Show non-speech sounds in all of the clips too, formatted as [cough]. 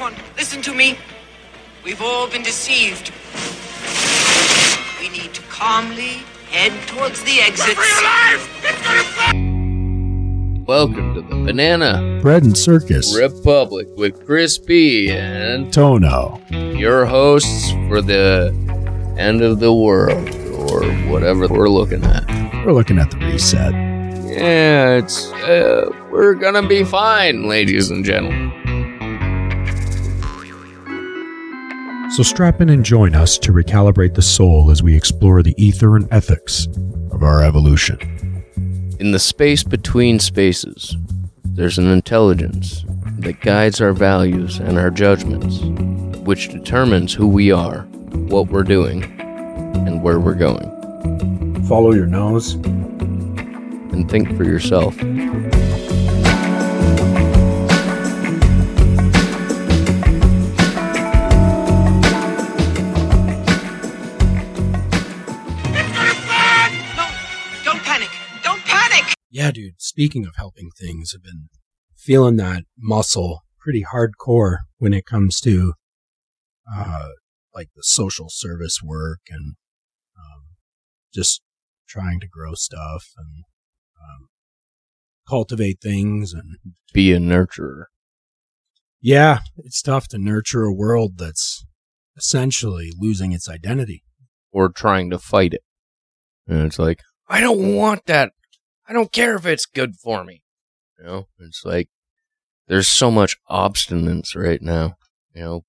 Everyone, listen to me. We've all been deceived. We need to calmly head towards the exits. Welcome to the Banana Bread and Circus. Republic with Chris P and Tono. your hosts for the end of the world or whatever we're looking at. We're looking at the reset. Yeah, it's uh, we're gonna be fine, ladies and gentlemen. So strap in and join us to recalibrate the soul as we explore the ether and ethics of our evolution. In the space between spaces, there's an intelligence that guides our values and our judgments, which determines who we are, what we're doing, and where we're going. Follow your nose. And think for yourself. Yeah, dude. Speaking of helping things, I've been feeling that muscle pretty hardcore when it comes to uh, like the social service work and um, just trying to grow stuff and um, cultivate things and Be a nurturer. Yeah, it's tough to nurture a world that's essentially losing its identity. or trying to fight it. And it's like, I don't want that. I don't care if it's good for me. You know, it's like there's so much obstinance right now. You know,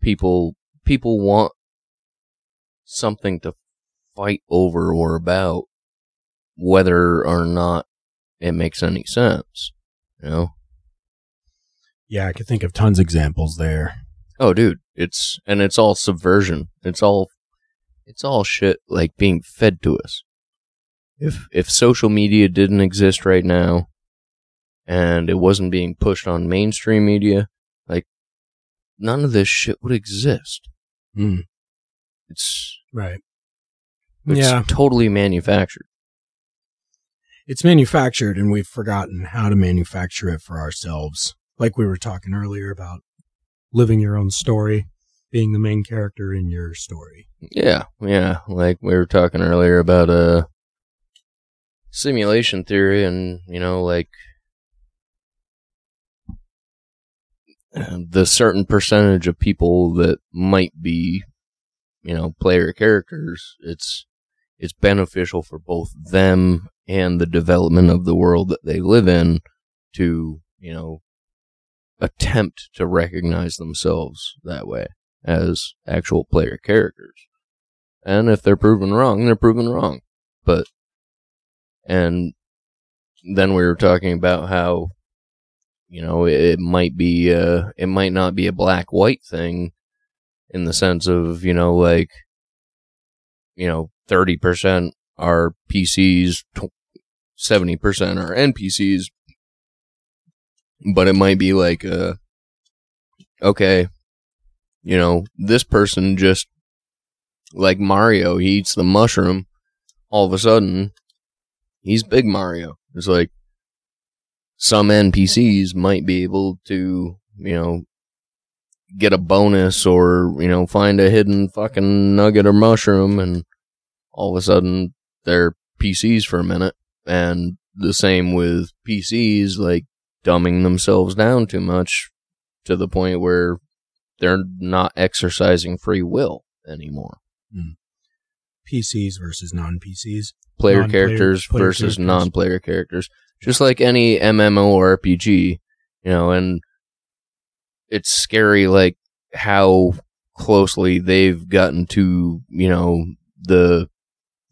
people people want something to fight over or about, whether or not it makes any sense. You know, Yeah, I could think of tons of examples there. Oh, dude, it's and it's all subversion. It's all it's all shit like being fed to us. If if social media didn't exist right now and it wasn't being pushed on mainstream media, like none of this shit would exist. Mm, It's right. it's yeah, totally manufactured. it's manufactured and we've forgotten how to manufacture it for ourselves. Like we were talking earlier about living your own story, being the main character in your story. Yeah, yeah. Like we were talking earlier about uh simulation theory and, you know, like the certain percentage of people that might be, you know, player characters, it's it's beneficial for both them and the development of the world that they live in to, you know, attempt to recognize themselves that way as actual player characters. And if they're proven wrong, they're proven wrong. But, and then we were talking about how, you know, it, might be, uh, it might not be a black white thing in the sense of, you know, like, you know, 30% are PCs, 70% are NPCs. But it might be like, uh, okay, you know, this person just like Mario, he eats the mushroom. All of a sudden, he's Big Mario. It's like some NPCs might be able to, you know, get a bonus or, you know, find a hidden fucking nugget or mushroom and all of a sudden they're PCs for a minute. And the same with PCs, like dumbing themselves down too much to the point where they're not exercising free will anymore. Hmm. PCs versus non PCs. Player characters player versus non-player characters, just like any MMO or RPG, you know, and it's scary like how closely they've gotten to, you know, the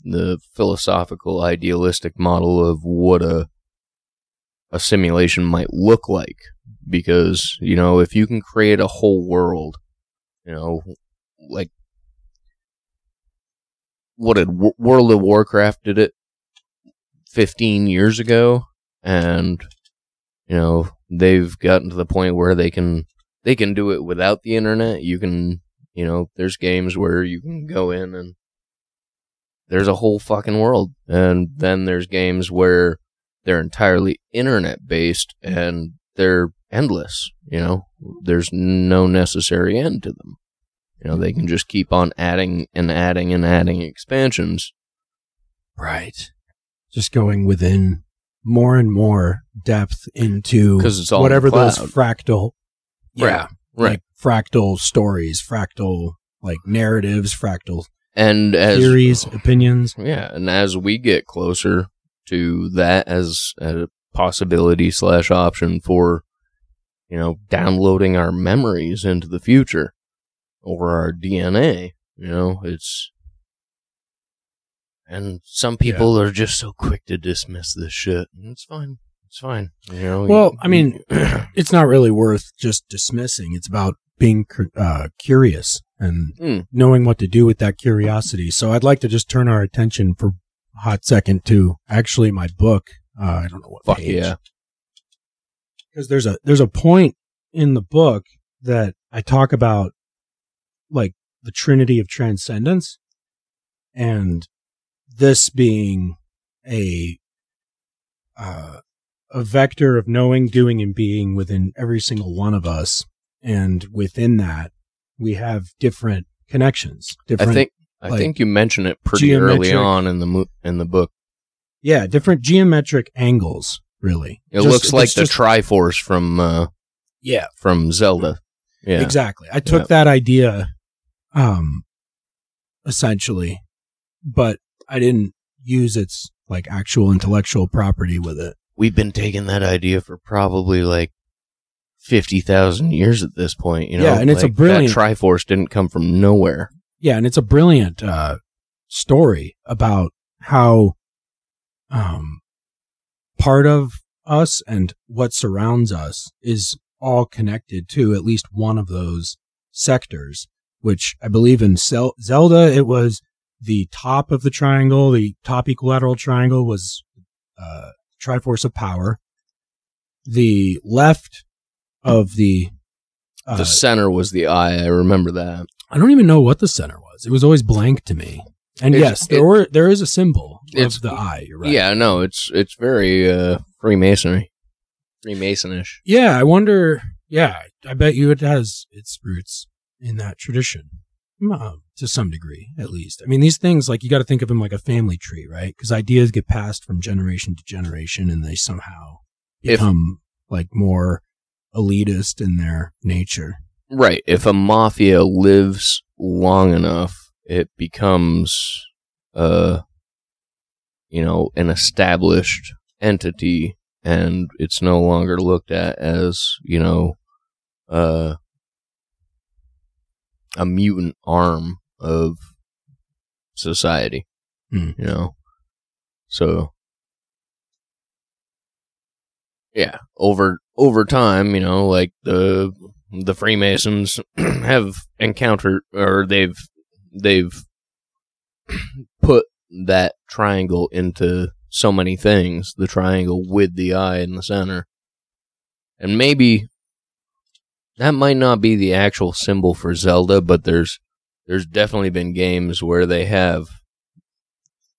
the philosophical idealistic model of what a a simulation might look like. Because, you know, if you can create a whole world, you know, like what did World of Warcraft did it 15 years ago and you know they've gotten to the point where they can they can do it without the internet you can you know there's games where you can go in and there's a whole fucking world and then there's games where they're entirely internet based and they're endless. You know, there's no necessary end to them. You know, they can just keep on adding and adding and adding expansions. Right. Just going within more and more depth into it's all whatever those fractal, Right, right. like fractal stories, fractal like narratives, fractal And as theories, [sighs] opinions. Yeah, and as we get closer to that as a possibility slash option for, you know, downloading our memories into the future over our DNA, you know, it's. And some people are just so quick to dismiss this shit. And it's fine. It's fine. You know. Well, you- I mean, [clears throat] it's not really worth just dismissing. It's about being uh, curious and Mm. knowing what to do with that curiosity. So I'd like to just turn our attention for a hot second to actually my book. Uh, I don't know what fuck page. yeah. because there's a there's a point in the book that I talk about like the trinity of transcendence and this being a uh, a vector of knowing, doing, and being within every single one of us, and within that we have different connections. Different, I think I like, think you mentioned it pretty early on in the mo- in the book. yeah, different geometric angles. Really, It Just- looks like the just- Triforce from uh, yeah, from Zelda. Yeah. Exactly. I took Yeah. that idea, um, essentially, but I didn't use its like actual intellectual property with it. we've been taking that idea for probably like 50,000 years at this point, you know? Yeah, and it's a brilliant- That Triforce didn't come from nowhere. Yeah, and it's a brilliant uh, story about how um, part of us and what surrounds us is all connected to at least one of those sectors. Which I believe in Zel- Zelda, it was the top of the triangle. The top equilateral triangle was uh, Triforce of Power. The left of the uh, the center was the eye. I remember that. I don't even know what the center was. It was always blank to me. And It's- yes, there it- were there is a symbol It's- of the eye. You're right. Yeah, no, it's it's very uh Freemasonry. Freemasonish. Yeah, I wonder. Yeah, I bet you it has its roots in that tradition, uh, to some degree, at least. I mean, these things like you got to think of them like a family tree, right? Because ideas get passed from generation to generation, and they somehow If- become like more elitist in their nature. Right. If a mafia lives long enough, it becomes uh you know, an established entity and it's no longer looked at as, you know, uh a mutant arm of society. Hmm. You know. So yeah, over over time, you know, like the the Freemasons [clears throat] have encountered or they've they've [clears throat] put that triangle into so many things, the triangle with the eye in the center. And maybe that might not be the actual symbol for Zelda, but there's there's definitely been games where they have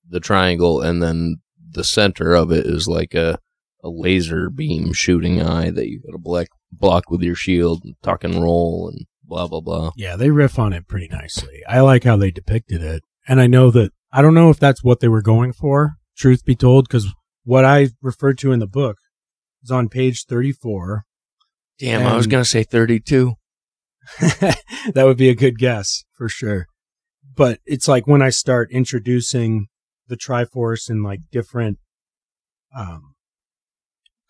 the triangle and then the center of it is like a a laser beam shooting eye that you got to block block with your shield and tuck and roll and blah blah blah. Yeah, they riff on it pretty nicely. I like how they depicted it. And I know that, I don't know if that's what they were going for, truth be told, because what I referred to in the book is on page 34. Damn, I was gonna say thirty-two. [laughs] that would be a good guess for sure. But it's like when I start introducing the Triforce in like different, um,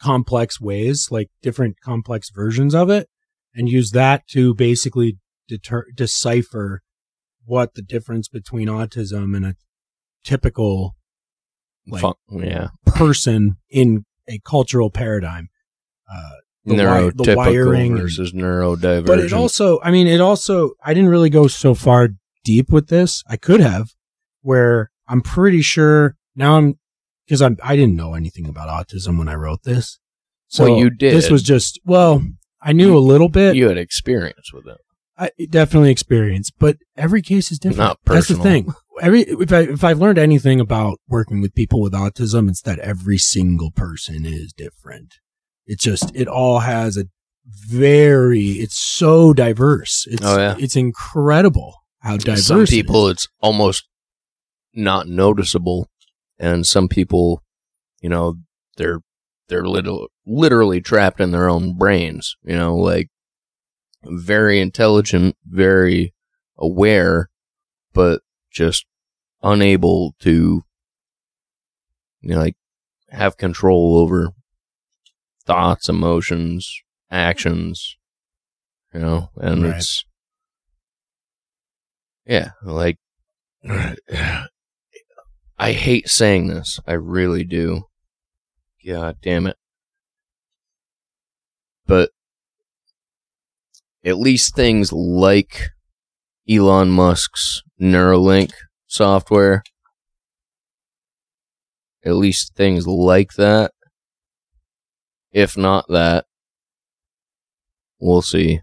complex ways, like different complex versions of it, and use that to basically deter- decipher what the difference between autism and a typical like- Fun- yeah, person in a cultural paradigm. Uh, the wi- the wiring versus neurodivergent. but it also, I mean, it also, I didn't really go so far deep with this. I could have, where I'm pretty sure now I'm, because I'm, I didn't know anything about autism when I wrote this. So Well, you did. This was just, well, I knew a little bit. you had experience with it. I definitely experience, but every case is different. Not That's the thing. Every if I if I've learned anything about working with people with autism, it's that every single person is different. It just it all has a very it's so diverse. It's Oh, yeah. it's incredible how diverse. some people it's almost not noticeable and some people you know they're they're little, literally trapped in their own brains you know like very intelligent very aware but just unable to you know like have control over thoughts emotions actions you know and Right. it's yeah, like [sighs] I hate saying this. I really do. God damn it. But at least things like Elon Musk's Neuralink software, at least things like that, if not that, we'll see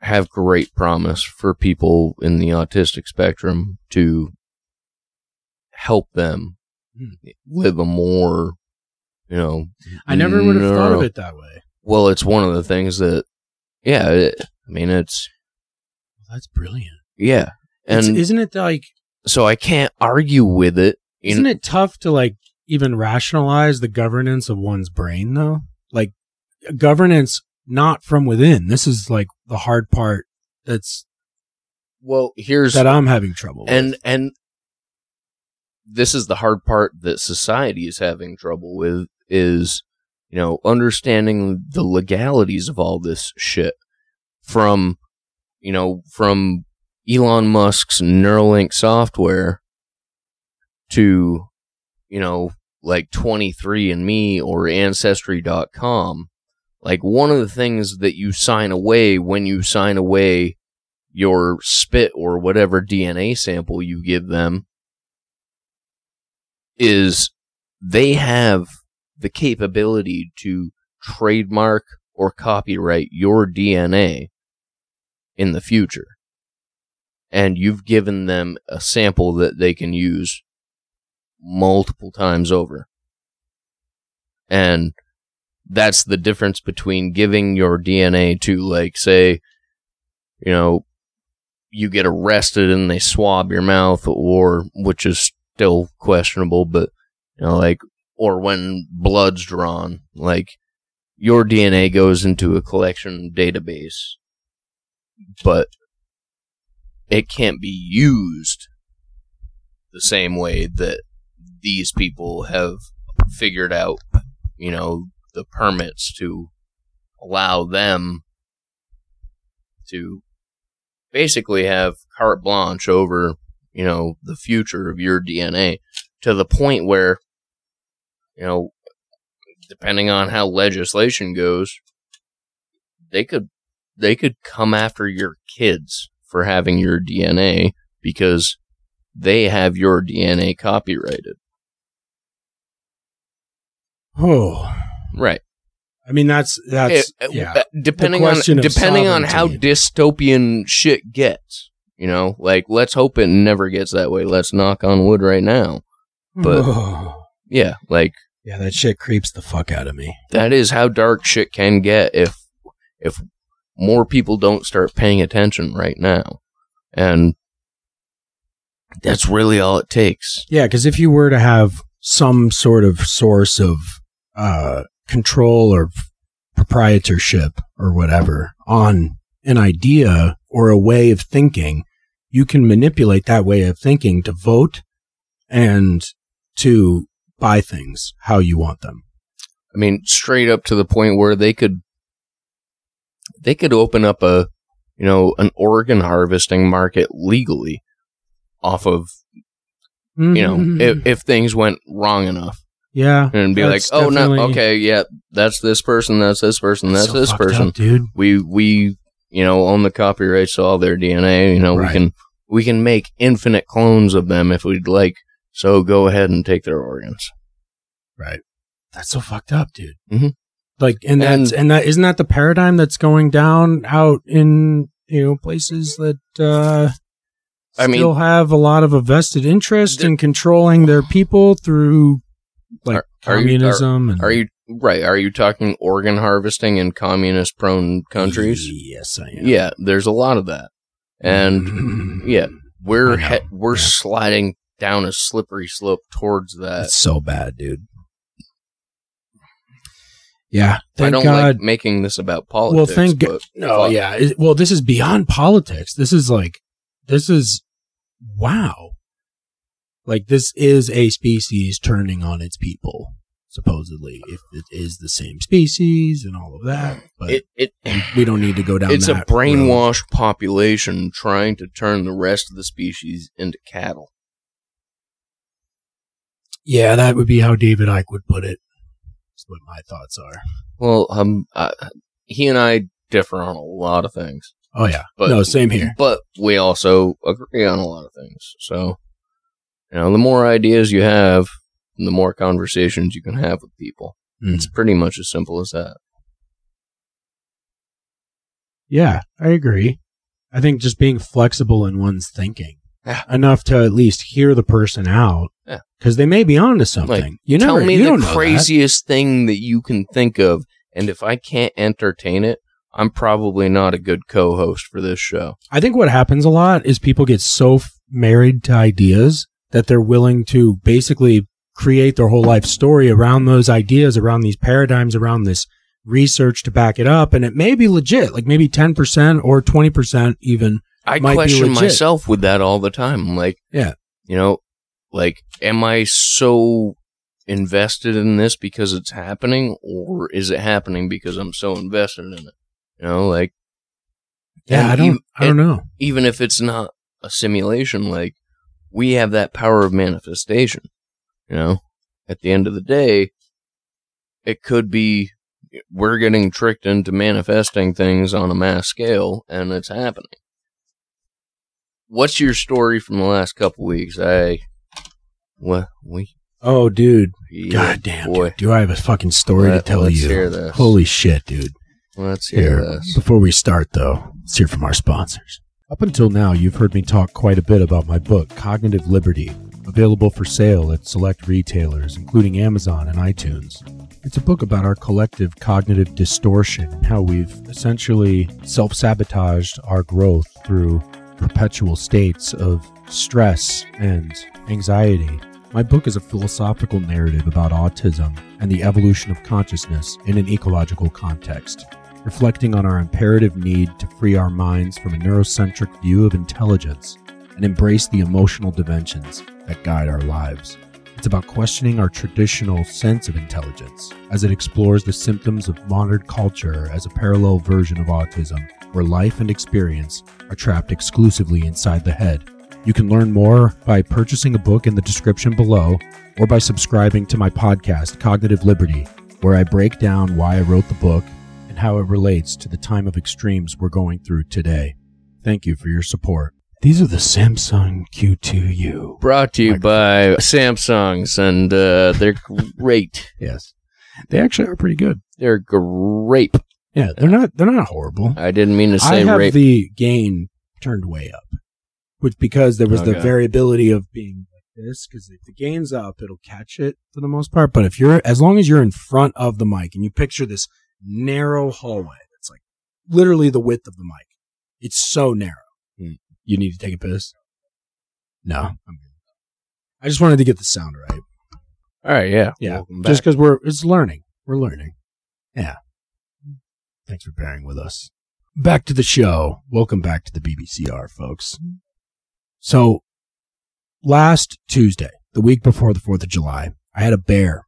have great promise for people in the autistic spectrum to help them Hmm. live a more, you know. I never would have thought of it that way. Well, it's one of the things that, yeah, it, I mean, it's, That's brilliant. yeah. It's- And isn't it like so I can't argue with it. isn't it tough to like even rationalize the governance of one's brain though? Like governance not from within. This is like the hard part that's Well, here's that I'm having trouble with. and and this is the hard part that society is having trouble with is you know understanding the legalities of all this shit from you know from Elon Musk's Neuralink software to you know like 23andme or ancestry.com like one of the things that you sign away when you sign away your spit or whatever DNA sample you give them is they have the capability to trademark or copyright your DNA in the future. And you've given them a sample that they can use multiple times over. And that's the difference between giving your DNA to, like, say, you know, you get arrested and they swab your mouth or which is still questionable but you know like or when blood's drawn like your DNA goes into a collection database but it can't be used the same way that these people have figured out you know the permits to allow them to basically have carte blanche over, you know, the future of your DNA to the point where, you know, depending on how legislation goes, they could they could come after your kids for having your DNA because they have your DNA copyrighted. Oh, Right. I mean that's that's It- yeah. uh, depending on depending on how dystopian shit gets. You know, like let's hope it never gets that way. Let's knock on wood right now. but- Oh. [sighs] Yeah, like yeah, that shit creeps the fuck out of me. that is how dark shit can get if if more people don't start paying attention right now. And that's really all it takes. Yeah, because if you were to have some sort of source of uh, control or proprietorship or whatever on an idea or a way of thinking, you can manipulate that way of thinking to vote and to buy things how you want them. I mean, straight up to the point where they could they could open up a you know an organ harvesting market legally off of you know if, if things went wrong enough yeah, and be like oh no okay yeah that's this person that's this person that's So this person up, dude. we we you know own the copyrights to all their DNA. You know Right. we can we can make infinite clones of them if we'd like. So go ahead and take their organs. Right. That's so fucked up, dude. Mhm. Like, and that's, and that, isn't that the paradigm that's going down out in, you know, places that, uh, I mean- still have a lot of a vested interest in controlling their people through like Are- are you- communism and Are you Right. Are you talking organ harvesting in communist prone countries? Yes, I am. Yeah, there's a lot of that. And Mm. yeah, we're he- we're Yeah. sliding down a slippery slope towards that. That's so bad, dude. Yeah, I don't God. like making this about politics. well, thank God. No, yeah. It- well, this is beyond politics. This is like, this is wow. Like this is a species turning on its people, supposedly. If it is the same species and all of that, but It it we don't need to go down. it's a that road. brainwashed population trying to turn the rest of the species into cattle. Yeah, that would be how David Icke would put it. That's what my thoughts are. Well, um, uh, he and I differ on a lot of things, Oh yeah, but no, same here. But we also agree on a lot of things. So, you know, the more ideas you have, the more conversations you can have with people. Mm. It's pretty much as simple as that. Yeah, I agree. I think just being flexible in one's thinking Yeah. enough to at least hear the person out, Yeah. because they may be onto something. Like, you Tell never, me you the know that. craziest thing that you can think of, and if I can't entertain it, I'm probably not a good co-host for this show. I think what happens a lot is people get so f- married to ideas that they're willing to basically create their whole life story around those ideas, around these paradigms, around this research to back it up. And it may be legit, like maybe 10% or 20% even. I Might be question myself with that all the time. I'm like, Yeah. you know, like, am I so invested in this because it's happening, or is it happening because I'm so invested in it? You know, like, Yeah, I don't, ev- I don't know. even if it's not a simulation, like, we have that power of manifestation. You know, at the end of the day, it could be we're getting tricked into manifesting things on a mass scale, and it's happening. What's your story from the last couple weeks? I, what we, Oh, dude. yeah, God damn, boy. dude. Do I have a fucking story Let- to tell let's you? hear this. Holy shit, dude. Let's hear Here, this. before we start though, let's hear from our sponsors. Up until now, you've heard me talk quite a bit about my book, Cognitive Liberty, available for sale at select retailers, including Amazon and iTunes. It's a book about our collective cognitive distortion and how we've essentially self sabotaged our growth through perpetual states of stress and anxiety. My book is a philosophical narrative about autism and the evolution of consciousness in an ecological context reflecting on our imperative need to free our minds from a neurocentric view of intelligence and embrace the emotional dimensions that guide our lives. It's about questioning our traditional sense of intelligence as it explores the symptoms of modern culture as a parallel version of autism, where life and experience are trapped exclusively inside the head. You can learn more by purchasing a book in the description below or by subscribing to my podcast, Cognitive Liberty, where I break down why I wrote the book and how it relates to the time of extremes we're going through today. Thank you for your support. These are the Samson Q2U. Brought to you by Samsons, and uh, they're [laughs] great. Yes. They actually are pretty good. They're grape. Yeah, they're not they're not horrible. I didn't mean to say I say have rape. the gain turned way up. Which because there was the variability of being like this, because if the gain's up, it'll catch it for the most part. But if you're as long as you're in front of the mic and you picture this narrow hallway, it's like literally the width of the mic. It's so narrow. Hmm. You need to take a piss? No, I'm good. I just wanted to get the sound right. All right, yeah. Yeah, just because we're it's learning. We're learning. Yeah. Thanks for bearing with us. Back to the show. Welcome back to the BBCR, folks. So, last Tuesday, the week before the Fourth of July, I had a bear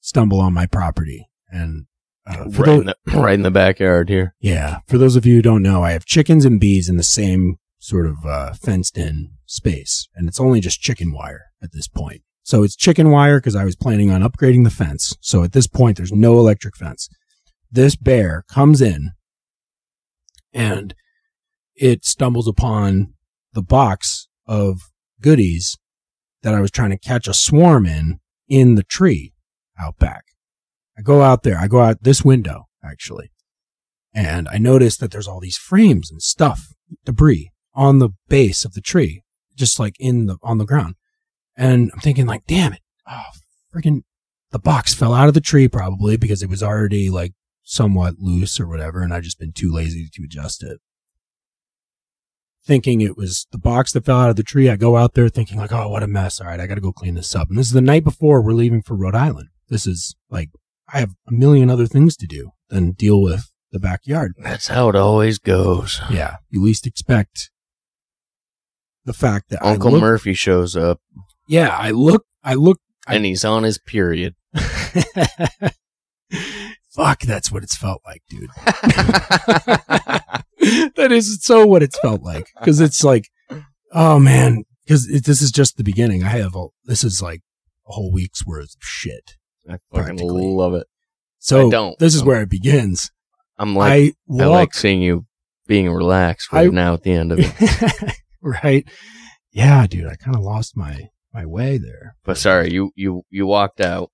stumble on my property, and uh, right, in the, right in the backyard here. yeah, for those of you who don't know, I have chickens and bees in the same sort of uh, fenced-in space, and it's only just chicken wire at this point. So it's chicken wire because I was planning on upgrading the fence. So at this point, there's no electric fence. This bear comes in, and it stumbles upon the box of goodies that I was trying to catch a swarm in in the tree out back. I go out there. I go out this window actually and I notice that there's all these frames and stuff, debris on the base of the tree, just like in the on the ground. And I'm thinking, like, damn it, oh, freaking, the box fell out of the tree probably because it was already like somewhat loose or whatever, and I've just been too lazy to adjust it. Thinking it was the box that fell out of the tree, I go out there thinking like, oh, what a mess. All right, I got to go clean this up. And this is the night before we're leaving for Rhode Island. This is like I have a million other things to do than deal with the backyard. That's how it always goes. Yeah, you least expect the fact that Uncle I look, Murphy shows up Yeah, I look. I look. I- and he's on his period. [laughs] Fuck, that's what it's felt like, dude. [laughs] that is so what it's felt like because it's like, oh man, because this is just the beginning. I have a this is like a whole week's worth of shit. I fucking love it. So I don't. this is I'm- where it begins. I'm like, I I, like seeing you being relaxed right I- now at the end of it. [laughs] right. Yeah, dude, I kind of lost my my way there. But sorry, you you you walked out.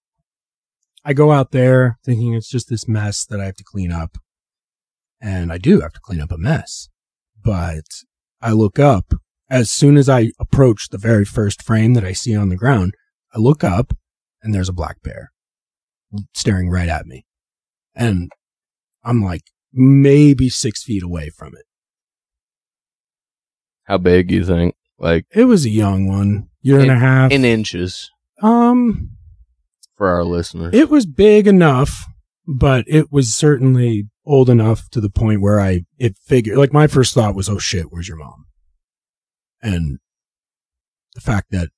I go out there thinking it's just this mess that I have to clean up. And I do have to clean up a mess. But I look up as soon as I approach the very first frame that I see on the ground. I look up and there's a black bear staring right at me. And I'm like maybe six feet away from it. How big you think? Like It was a young one, year and a half. in inches um, for our listeners. It was big enough, but it was certainly old enough to the point where I it figured like my first thought was, "Oh shit, where's your mom?" And the fact that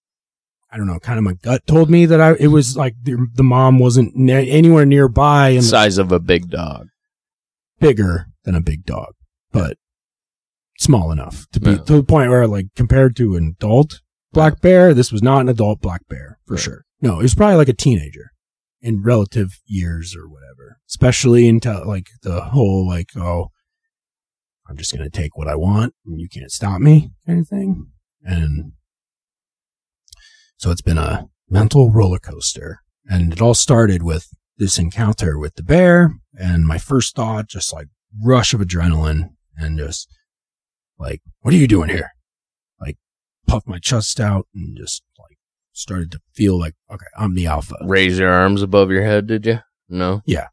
I don't know, kind of my gut told me that I it was like the, the mom wasn't ne- anywhere nearby and size of a big dog. bigger than a big dog, but small enough to be Yeah. to the point where like compared to an adult black bear, this was not an adult black bear for Right. sure. No, it was probably like a teenager in relative years or whatever. Especially into like the whole like oh, I'm just gonna take what I want and you can't stop me kind of thing. And so it's been a mental roller coaster, and it all started with this encounter with the bear and my first thought just like rush of adrenaline and just like what are you doing here like puff my chest out and just like started to feel like okay i'm the alpha Raise your arms above your head, did you? No. Yeah.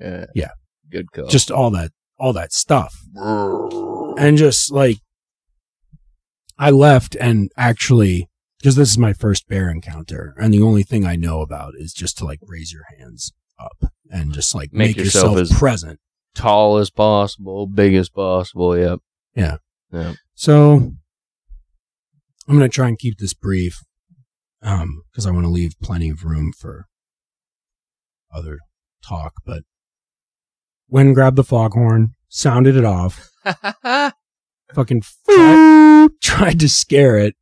Yeah. Yeah. Good call. just all that all that stuff and just like i left and actually because this is my first bear encounter and the only thing i know about is just to like raise your hands up and just like Make make, yourself yourself, as- present tall as possible, big as possible. Yep. Yeah. Yeah. So I'm going to try and keep this brief um because I want to leave plenty of room for other talk, but when grabbed the foghorn, sounded it off, [laughs] fucking tried, tried to scare it,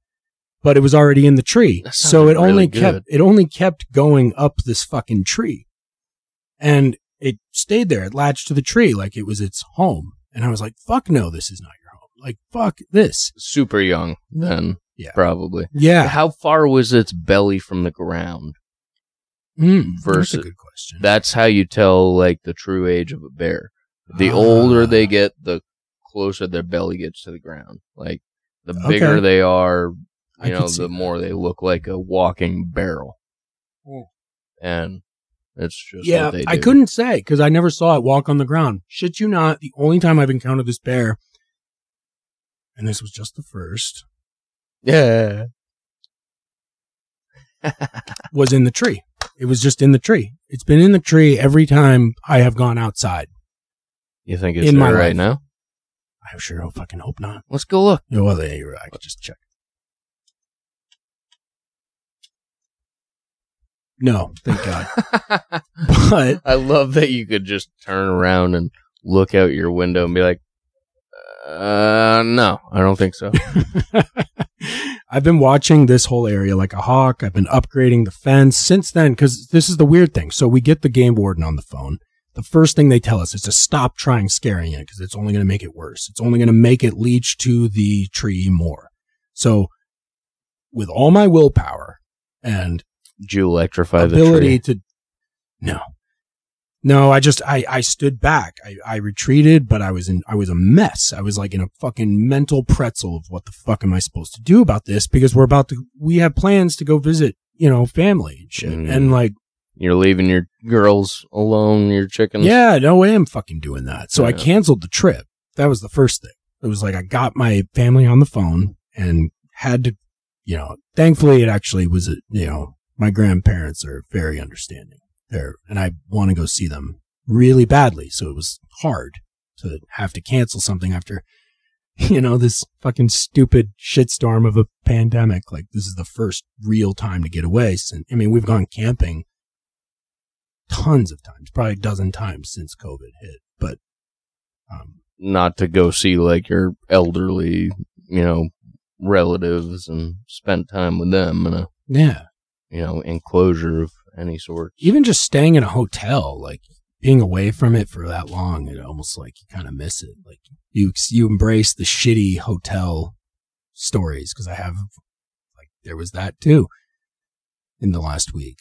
but it was already in the tree. So it only really kept it only kept going up this fucking tree. And it stayed there. It latched to the tree like it was its home. And I was like, fuck no, this is not your home. Like, fuck this. Super young then. Yeah. Probably. Yeah. How far was its belly from the ground? Mm, that's a versus- good question. That's how you tell like the true age of a bear. The Ah. older they get, the closer their belly gets to the ground. Like the bigger Okay. they are, you could know, the that. more they look like a walking barrel. Hmm. And it's just yeah, what they I couldn't say because I never saw it walk on the ground. Shit you not, the only time I've encountered this bear, and this was just the first, Yeah. [laughs] was in the tree. It was just in the tree. It's been in the tree every time I have gone outside. You think it's In my right life. now? I sure hope fucking hope not. Let's go look. Yeah, well, yeah, you're right. I could just check. No, thank God. but [laughs] I love that you could just turn around and look out your window and be like, uh, no, I don't think so. [laughs] I've been watching this whole area like a hawk. I've been upgrading the fence since then because this is the weird thing. So we get the game warden on the phone. The first thing they tell us is to stop trying scaring it because it's only going to make it worse. It's only going to make it leech to the tree more. So with all my willpower and You electrify the ability to no no i just i i stood back i i retreated but i was in i was a mess i was like in a fucking mental pretzel of what the fuck am i supposed to do about this because we're about to we have plans to go visit you know family and shit Mm. and like You're leaving your girls alone, your chickens. Yeah, no way I'm fucking doing that. So I canceled the trip. That was the first thing. It was like I got my family on the phone and had to, you know, thankfully it actually was, a, you know, my grandparents are very understanding there and I want to go see them really badly. So it was hard to have to cancel something after, [laughs] you know, this fucking stupid shitstorm of a pandemic. Like this is the first real time to get away. Since, I mean, we've gone camping tons of times, probably a dozen times since COVID hit, but, um, Not to go see like your elderly, you know, relatives and spend time with them and a, yeah, you know, enclosure of any sort. even just staying in a hotel, like being away from it for that long, it almost like you kind of miss it. Like you, you embrace the shitty hotel stories because I have, like, there was that too in the last week.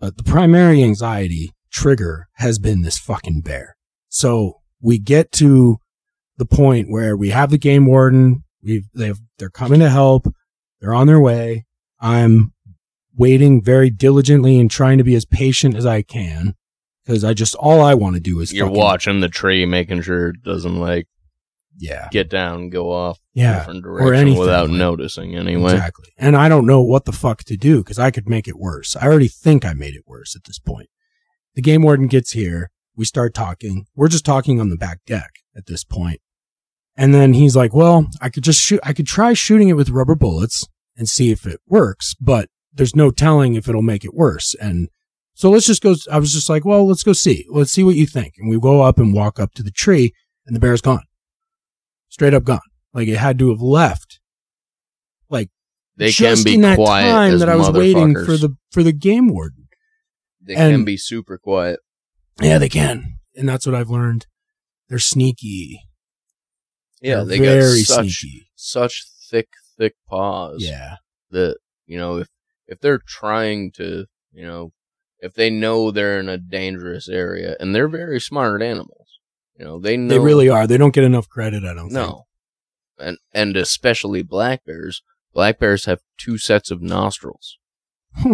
But the primary anxiety trigger has been this fucking bear. So we get to the point where we have the game warden. We've, they've, they're coming to help. They're on their way. I'm waiting very diligently and trying to be as patient as I can because I just all I want to do is You're watching the tree, making sure it doesn't like yeah, get down go off yeah, different or anything without like- noticing anyway. exactly. And I don't know what the fuck to do because I could make it worse. I already think I made it worse at this point. The game warden gets here. We start talking. We're just talking on the back deck at this point. And then he's like, well, I could just shoot, I could try shooting it with rubber bullets and see if it works, but there's no telling if it'll make it worse. And so let's just go. I was just like, well, let's go see. Let's see what you think. And we go up and walk up to the tree and the bear's gone. Straight up gone. Like it had to have left. Like They just can be in that time that I was waiting for the for the game warden. They and- can be super quiet. Yeah, they can, and that's what I've learned. They're sneaky. Yeah, They're they got such sneaky. such thick, thick paws. Yeah, that you know if if they're trying to you know if they know they're in a dangerous area and they're very smart animals you know they know they really are. They don't get enough credit. I don't no and and especially black bears black bears have two sets of nostrils [laughs]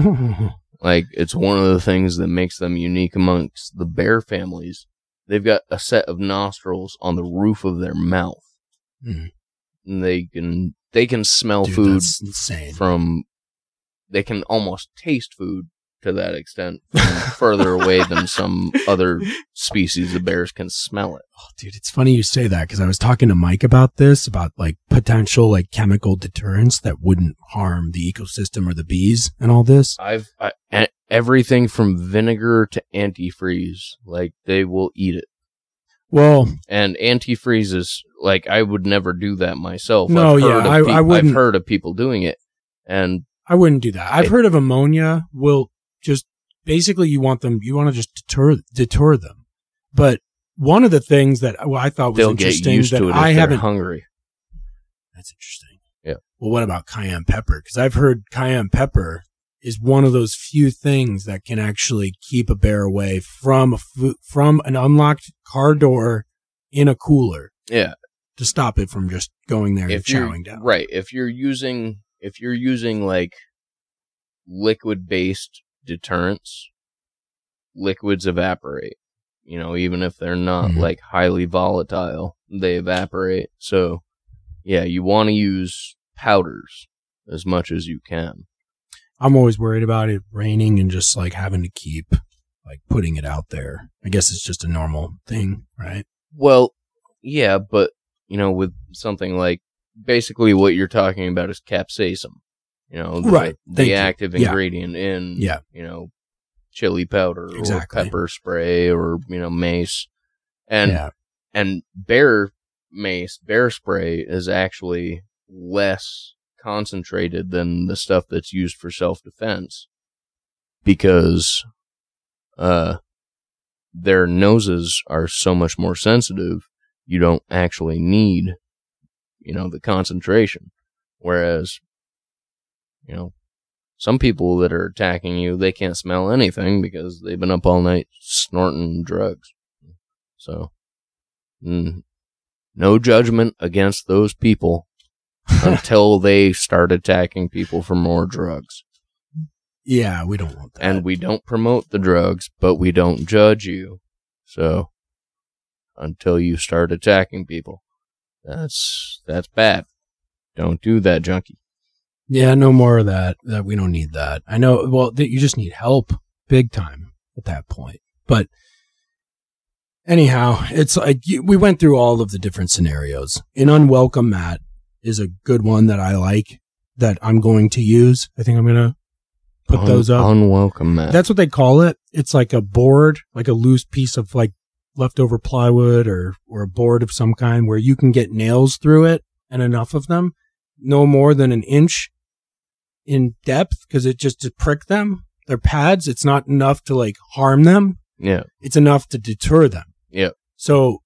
like it's one of the things that makes them unique amongst the bear families they've got a set of nostrils on the roof of their mouth Mhm. and they can they can smell Dude, food from they can almost taste food to that extent [laughs] further away than some other species of bears can smell it. Oh, dude, it's funny you say that because I was talking to Mike about this, about like potential like chemical deterrents that wouldn't harm the ecosystem or the bees and all this. I've I, everything from vinegar to antifreeze, like they will eat it. Well, And antifreeze is like I would never do that myself. No, yeah, I- pe- I wouldn't- I've heard of people doing it, and I wouldn't do that. I've It- heard of ammonia will just basically you want them, you want to just deter deter them. But one of the things that well, I thought was interesting that to it I haven't hungry. That's interesting. Yeah. Well, what about cayenne pepper? Because I've heard cayenne pepper is one of those few things that can actually keep a bear away from a fu- from an unlocked car door in a cooler Yeah, to stop it from just going there if and chowing down. right if you're using if you're using like liquid based deterrents liquids evaporate you know even if they're not Mhm. like highly volatile they evaporate so yeah you want to use powders as much as you can I'm always worried about it raining and just like having to keep like putting it out there. I guess it's just a normal thing, right? well yeah but you know with something like basically what you're talking about is capsaicin you know the, Right. Thank the you. active Yeah. ingredient in Yeah. you know chili powder Exactly. or pepper spray or you know mace and yeah. and bear mace bear spray is actually less concentrated than the stuff that's used for self-defense because uh their noses are so much more sensitive you don't actually need you know the concentration whereas you know some people that are attacking you they can't smell anything because they've been up all night snorting drugs so mm, no judgment against those people [laughs] until they start attacking people for more drugs Yeah, we don't want that. and we don't promote the drugs, but we don't judge you. So until you start attacking people, that's that's bad. Don't do that, junkie. yeah, no more of that. That we don't need that. I know. Well, th- you just need help, big time at that point. But anyhow, it's like you, we went through all of the different scenarios. An unwelcome mat is a good one that I like that I'm going to use. I think I'm gonna put Un- those up. Unwelcome, mat. That's what they call it. It's like a board, like a loose piece of like leftover plywood or or a board of some kind where you can get nails through it and enough of them, no more than an inch in depth because it just to prick them. They're pads. It's not enough to like harm them. yeah, It's enough to deter them. yeah. So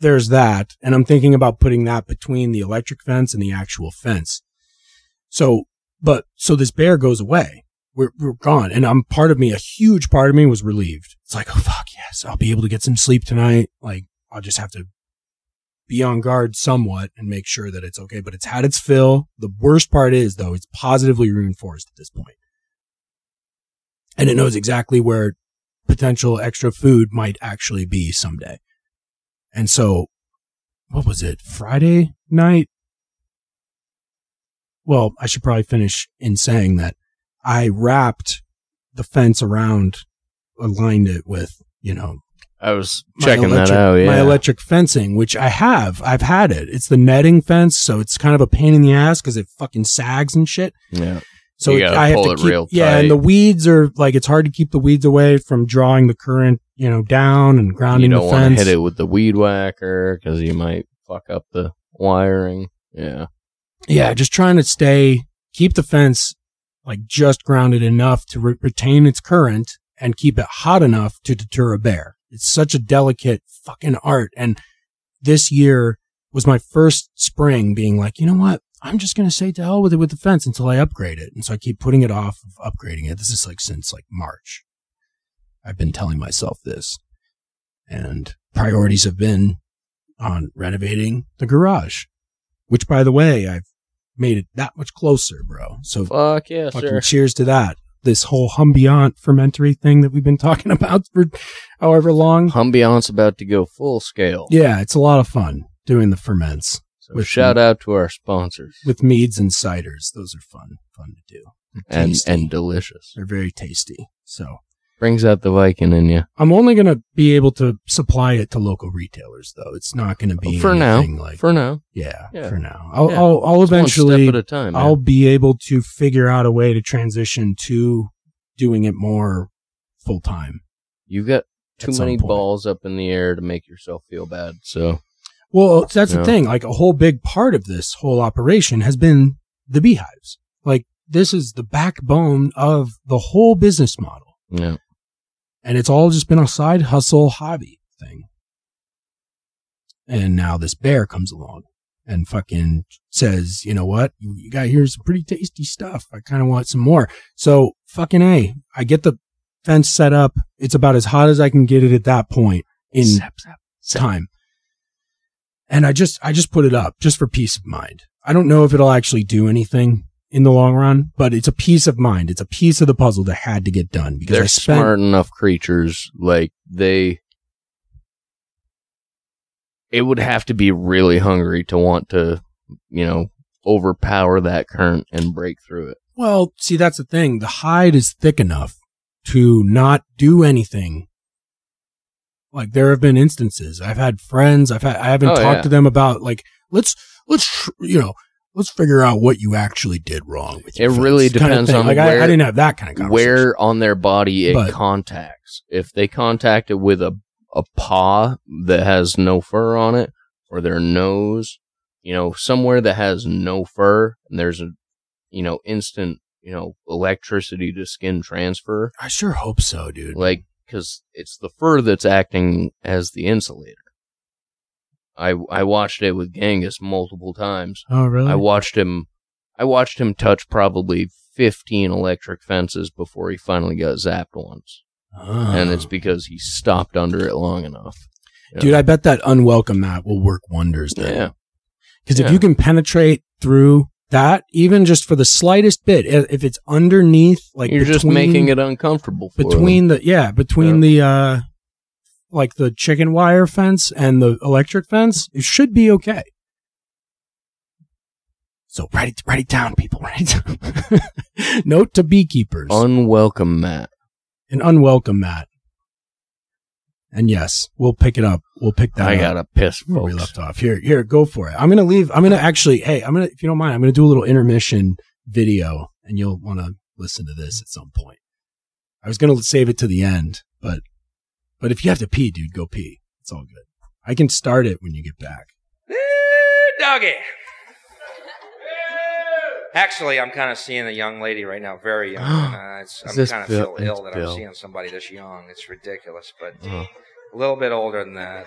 there's that. And I'm thinking about putting that between the electric fence and the actual fence. So, but, so this bear goes away. We're, we're gone. And I'm part of me, a huge part of me was relieved. It's like, oh, fuck yes. I'll be able to get some sleep tonight. Like, I'll just have to be on guard somewhat and make sure that it's okay. But it's had its fill. The worst part is though, it's positively reinforced at this point. And it knows exactly where potential extra food might actually be someday. And so, what was it? Friday night? Well, I should probably finish in saying that I wrapped the fence around, aligned it with, you know, I was checking that out. Yeah, My electric fencing, which I have, I've had it. It's the netting fence, so it's kind of a pain in the ass because it fucking sags and shit. yeah. So it- I have to keep, yeah, tight. and the weeds are like it's hard to keep the weeds away from drawing the current, you know, down and You grounding don't want to fence. hit it with the weed whacker because you might fuck up the wiring. Yeah, Yeah, just trying to stay, keep the fence like just grounded enough to re- retain its current and keep it hot enough to deter a bear. It's such a delicate fucking art. And this year was my first spring being like, you know what? I'm just going to say to hell with it with the fence until I upgrade it. And so I keep putting it off of upgrading it. This is like since like March. I've been telling myself this and priorities have been on renovating the garage, which by the way, I've made it that much closer, bro. So fuck yeah, fucking sir. cheers to that. This whole Humbiont fermentory thing that we've been [laughs] talking about for however long. Humbiont's about to go full scale. Yeah, it's a lot of fun doing the ferments So with- shout out to our sponsors with meads and ciders. Those are fun, fun to do. They're and tasty. and delicious. they're very tasty. So Brings out the Viking in you. I'm only going to be able to supply it to local retailers though. It's not going to be for now. like, For now, yeah, Yeah. for now. I'll, Yeah. I'll, I'll eventually, step at a time. I'll be able to figure out a way to transition to doing it more full time. You've got too many point. balls up in the air to make yourself feel bad. So Well, that's the thing. Like a whole big part of this whole operation has been the beehives. Like this is the backbone of the whole business model. yeah, And it's all just been a side hustle hobby thing. And now this bear comes along and fucking says, you know what? You, you got here's some pretty tasty stuff. I kind of want some more. So fucking A, I get the fence set up. It's about as hot as I can get it at that point in Zap, zap, zap. time. And I just, I just put it up just for peace of mind. I don't know if it'll actually do anything in the long run, but it's a piece of mind. It's a piece of the puzzle that had to get done because they're spent, smart enough creatures. Like they, it would have to be really hungry to want to, you know, overpower that current and break through it. well, see, that's the thing. The hide is thick enough to not do anything. Like there have been instances. I've had friends. I've had, I haven't Oh, talked yeah. to them about like, let's, let's, tr- you know, let's figure out what you actually did wrong with your It really fence kinda depends on like I, where- I didn't have that kind of. Where on their body it But- contacts. If they contact it with a a paw that has no fur on it, or their nose, you know, somewhere that has no fur, and there's a, you know, instant, you know, electricity to skin transfer. I sure hope so, dude. like because it's the fur that's acting as the insulator. I I watched it with Genghis multiple times. oh, really? I watched him. I watched him touch probably fifteen electric fences before he finally got zapped once, Oh. and it's because he stopped under it long enough. Yeah. dude. I bet that unwelcome mat will work wonders. Then. Yeah, Because if you can penetrate through that even just for the slightest bit, if it's underneath, like You're just making it uncomfortable for between the yeah between the uh like the chicken wire fence and the electric fence it should be okay. So write it write it down people [laughs] write it down. Note to beekeepers. Unwelcome mat. an unwelcome mat and yes we'll pick it up. We'll pick that I up. gotta piss, where we left off. Here here go for it. I'm gonna leave i'm gonna actually hey i'm gonna if you don't mind i'm gonna do a little intermission video and you'll want to listen to this at some point. I was gonna save it to the end but but if you have to pee dude go pee it's all good i can start it when you get back doggy. Actually, I'm kind of seeing a young lady right now, very young. [gasps] uh, it's, I'm kind of Bill- feel ill that Bill. I'm seeing somebody this young. It's ridiculous, but Oh. a little bit older than that.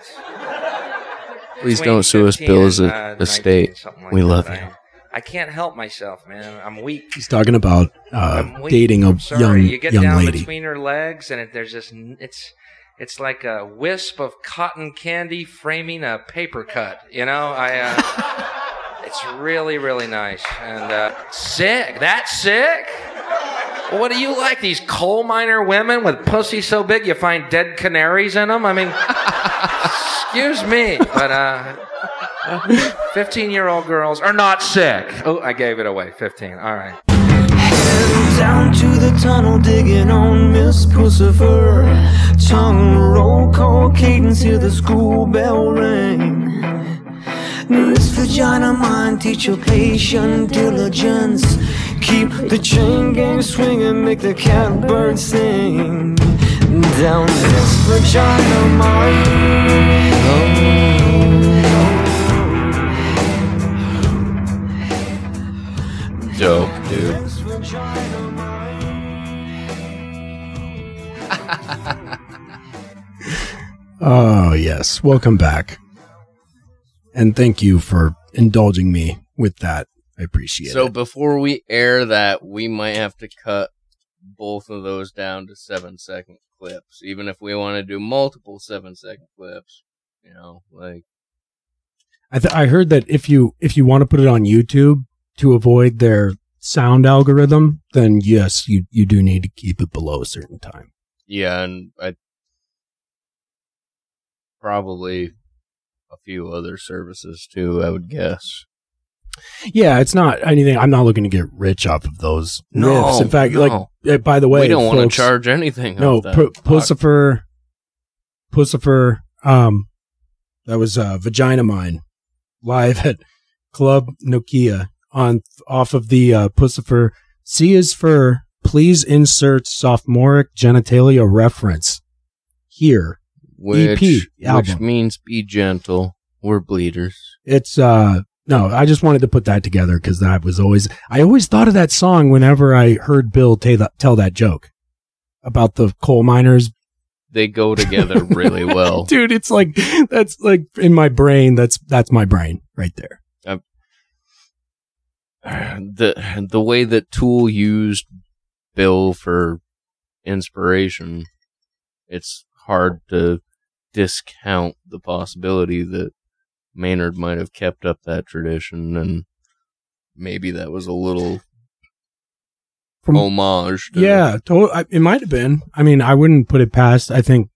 Please Between don't sue us, 15 Bill's and, a- uh, estate. like We that. love I, you. I can't help myself, man. I'm weak. he's talking about uh, dating a I'm sorry. young you get young down lady between her legs, and it, there's just n- it's it's like a wisp of cotton candy framing a paper cut. You know, I. Uh, [laughs] it's really really nice and uh, sick. That's sick. What do you like? These coal miner women with pussy so big you find dead canaries in them? I mean, excuse me, but uh, 15 year old girls are not sick. Oh, I gave it away. 15. All right. Down to the tunnel, digging on Miss Puscifer. Tongue roll, call cadence, hear the school bell ring. This vagina mine, teach your patient diligence. Keep the chain gang swinging, make the catbird sing. Down this vagina mine. Dope, dude. [laughs] Oh, yes. Welcome back. And thank you for indulging me with that. I appreciate So it. So before we air that, we might have to cut both of those down to seven second clips, even if we want to do multiple seven second clips. You know, like I, th- I heard that if you if you want to put it on YouTube to avoid their sound algorithm, then yes, you you do need to keep it below a certain time. Yeah, and I probably a few other services too. I would guess. Yeah, it's not anything. I'm not looking to get rich off of those No, riffs. In fact, no. like uh, by the way, we don't want to charge anything. No, that. Puscifer, Puscifer. Um, that was uh, Vagina Mine live at Club Nokia on off of the uh, Puscifer. C is for please insert sophomoric genitalia reference here. which, EP which means be gentle. We're bleeders. It's uh no, I just wanted to put that together because that was always I always thought of that song whenever I heard Bill tell that, tell that joke about the coal miners They go together [laughs] really well. dude it's like that's like in my brain that's that's my brain right there [sighs] the the way that Tool used Bill for inspiration, it's hard to discount the possibility that Maynard might have kept up that tradition and maybe that was a little From- homage. To yeah to- it might have been i mean i wouldn't put it past i think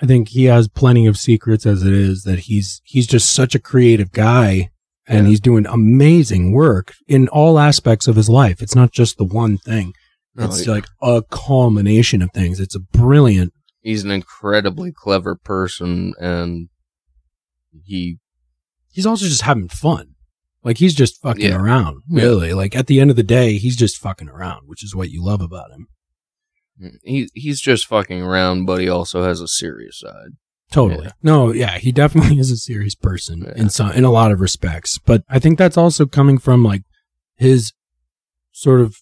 i think he has plenty of secrets as it is that he's he's just such a creative guy and Yeah. he's doing amazing work in all aspects of his life it's not just the one thing it's like a culmination of things it's a brilliant he's an incredibly clever person and he he's also just having fun. Like he's just fucking Yeah. around, Yeah. really. Like at the end of the day, he's just fucking around, which is what you love about him. Mm, he he's just fucking around, but he also has a serious side. Totally. Yeah. No, yeah, he definitely [laughs] is a serious person Yeah. in some in a lot of respects. But I think that's also coming from like his sort of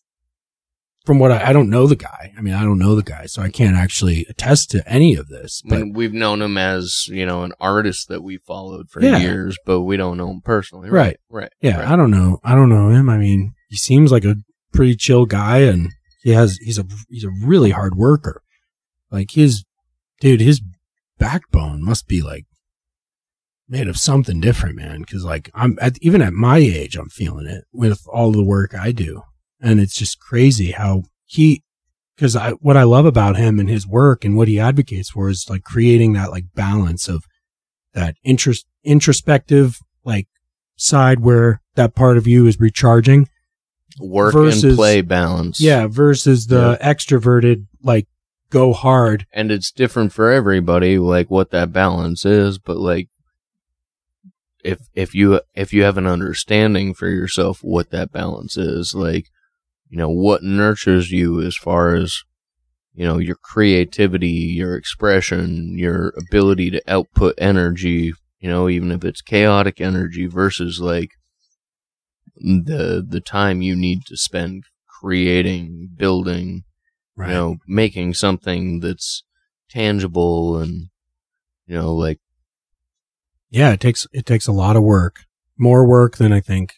from what I, I don't know the guy. I mean, I don't know the guy, so I can't actually attest to any of this. I But mean, we've known him as you know an artist that we followed for Yeah. years, but we don't know him personally. Right. right, yeah, right. I don't know. I don't know him. I mean, he seems like a pretty chill guy, and he has he's a he's a really hard worker. Like his dude, his backbone must be like made of something different, man. Cause like I'm at, even at my age, I'm feeling it with all the work I do. And it's just crazy how he, cause I, what I love about him and his work and what he advocates for is like creating that like balance of that interest, introspective, like side where that part of you is recharging. Work Versus- and play balance. Yeah. Versus the extroverted, like go hard. and it's different for everybody like what that balance is but like if if you if you have an understanding for yourself what that balance is like you know what nurtures you as far as you know your creativity your expression your ability to output energy you know even if it's chaotic energy versus like the the time you need to spend creating building you know, making something that's tangible and, you know, like, Yeah, it takes it takes a lot of work, more work than I think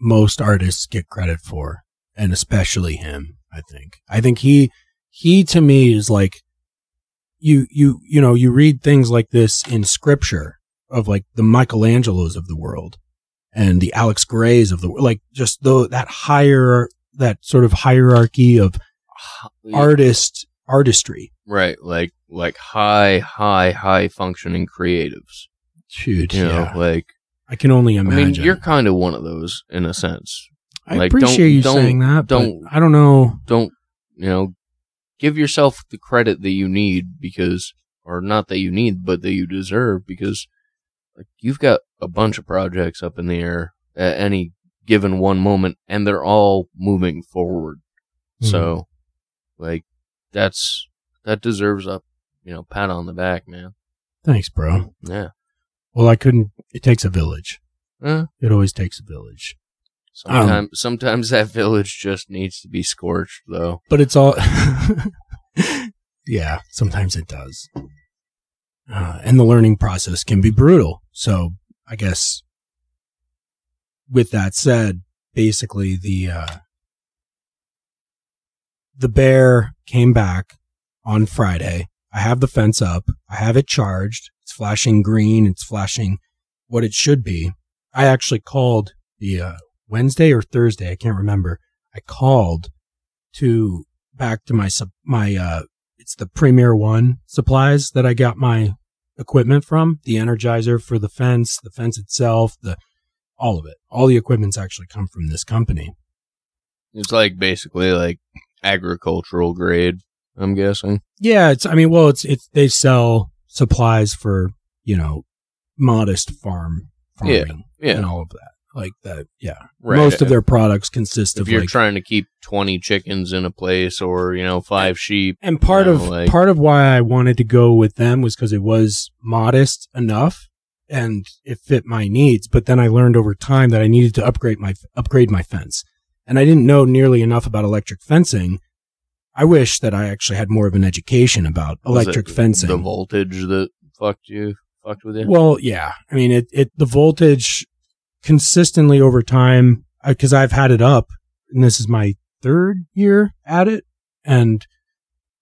most artists get credit for, and especially him. I think. I think he he to me is like you you you know you read things like this in scripture of like the Michelangelos of the world and the Alex Grays of the world, like just though that higher that sort of hierarchy of artist artistry. right, like, like high, high, high functioning creatives. Dude, You yeah. know, like, I can only I imagine. mean, you're kind of one of those in a sense. I like, appreciate don't- you don't- saying that. don't- I don't know. Don't, you know, give yourself the credit that you need because, or not that you need, but that you deserve because, like, you've got a bunch of projects up in the air at any given one moment and they're all moving forward. Mm-hmm. So, like, that's that deserves a you know pat on the back, man. Thanks, bro. Yeah. Well, I couldn't. It takes a village. Eh, It always takes a village. Sometimes sometimes that village just needs to be scorched, though. But it's all. [laughs] yeah, sometimes it does. Uh, and the learning process can be brutal. So I guess with that said, basically the, uh, the bear came back on Friday. I have the fence up. I have it charged. It's flashing green. It's flashing what it should be. I actually called the, uh, Wednesday or Thursday. I can't remember. I called to back to my sup- my uh it's the Premier One supplies that I got my equipment from, the energizer for the fence, the fence itself, the all of it. All the equipment's actually come from this company. It's like basically like agricultural grade. I'm guessing. Yeah, it's I mean, well, it's it's they sell supplies for, you know, modest farm Yeah, farming yeah. and all of that. Like that, yeah. Right. Most of their products consist if of you're like trying to keep 20 chickens in a place or you know five sheep and part you of like- part of why I wanted to go with them was because it was modest enough and it fit my needs. But then I learned over time that I needed to upgrade my upgrade my fence, and I didn't know nearly enough about electric fencing. I wish that I actually had more of an education about electric fencing. the voltage that fucked you fucked with you Well, yeah. I mean, it, it, the voltage consistently over time, because I've had it up and this is my third year at it and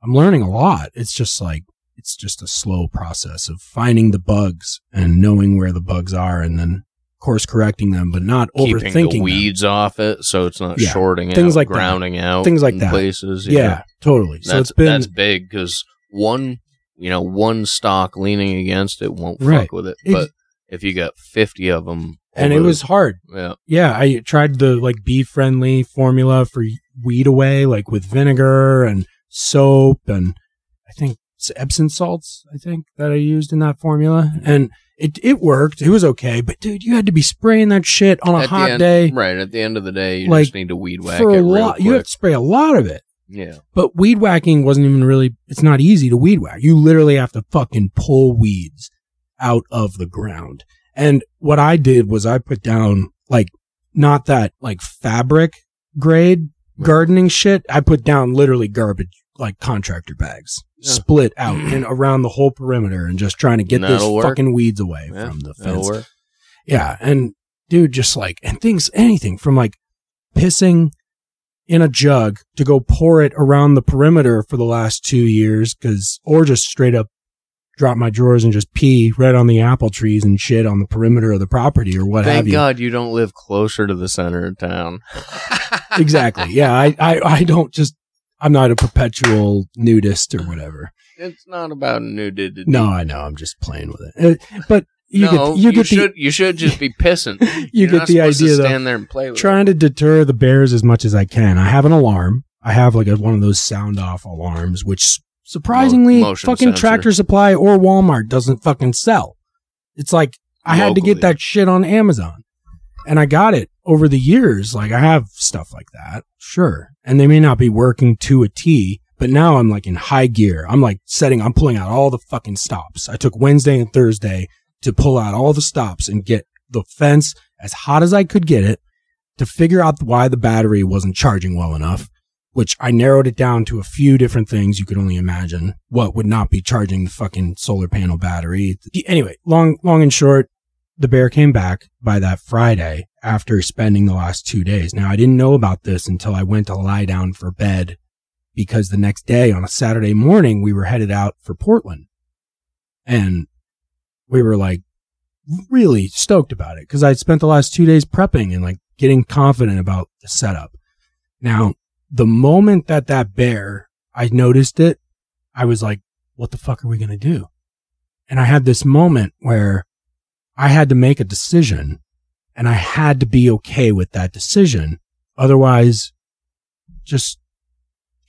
I'm learning a lot. It's just like, it's just a slow process of finding the bugs and knowing where the bugs are and then course correcting them, but not keeping overthinking the them. weeds off it so it's not Yeah, shorting things out like that. grounding out Things like in that. places Yeah, totally. so that's it's been, that's big because one you know one stock leaning against it won't Right. fuck with it It- but if you got 50 of them and it was hard. yeah yeah, I tried the like bee friendly formula for weed away, like with vinegar and soap and I think it's Epsom salts, I think that I used in that formula. And it, it worked. It was okay. But dude, you had to be spraying that shit on a At hot end- day right at the end of the day you Like, just need to weed whack for it a lot. You have to spray a lot of it. yeah But weed whacking wasn't even really, it's not easy to weed whack. You literally have to fucking pull weeds out of the ground. And what I did was I put down like, not that like fabric grade gardening shit. I put down literally garbage, like contractor bags, Yeah. split out and [clears throat] around the whole perimeter and just trying to get those fucking weeds away yeah from the fence. Yeah. And dude, just like, and things, anything from like pissing in a jug to go pour it around the perimeter for the last two years. Cause, or just straight up drop my drawers and just pee right on the apple trees and shit on the perimeter of the property or what have Thank you. God you don't live closer to the center of town. [laughs] Exactly. Yeah. I, I, I don't just, I'm not a perpetual nudist or whatever. It's not about nudity. No, I know. I'm just playing with it. Uh, but you no, get, you get should you should just be pissing. [laughs] you You're get the to idea though. Stand there and play with trying to deter the bears as much as I can. I have an alarm. I have like a, one of those sound off alarms, which surprisingly Mo- fucking sensor. Tractor Supply or Walmart doesn't fucking sell. It's like I had to get that shit on Amazon. And I got it over the years. Like I have stuff like that. Sure. And they may not be working to a T, but now I'm like in high gear. I'm like setting, I'm pulling out all the fucking stops. I took Wednesday and Thursday to pull out all the stops and get the fence as hot as I could get it to figure out why the battery wasn't charging well enough, which I narrowed it down to a few different things you could only imagine what would not be charging the fucking solar panel battery. Anyway, long, long and short, the bear came back by that Friday after spending the last two days. Now I didn't know about this until I went to lie down for bed because the next day on a Saturday morning, we were headed out for Portland and we were like really stoked about it because I'd spent the last two days prepping and like getting confident about the setup. Now, the moment that that bear, I noticed it, I was like, what the fuck are we going to do? And I had this moment where I had to make a decision and I had to be okay with that decision. Otherwise, just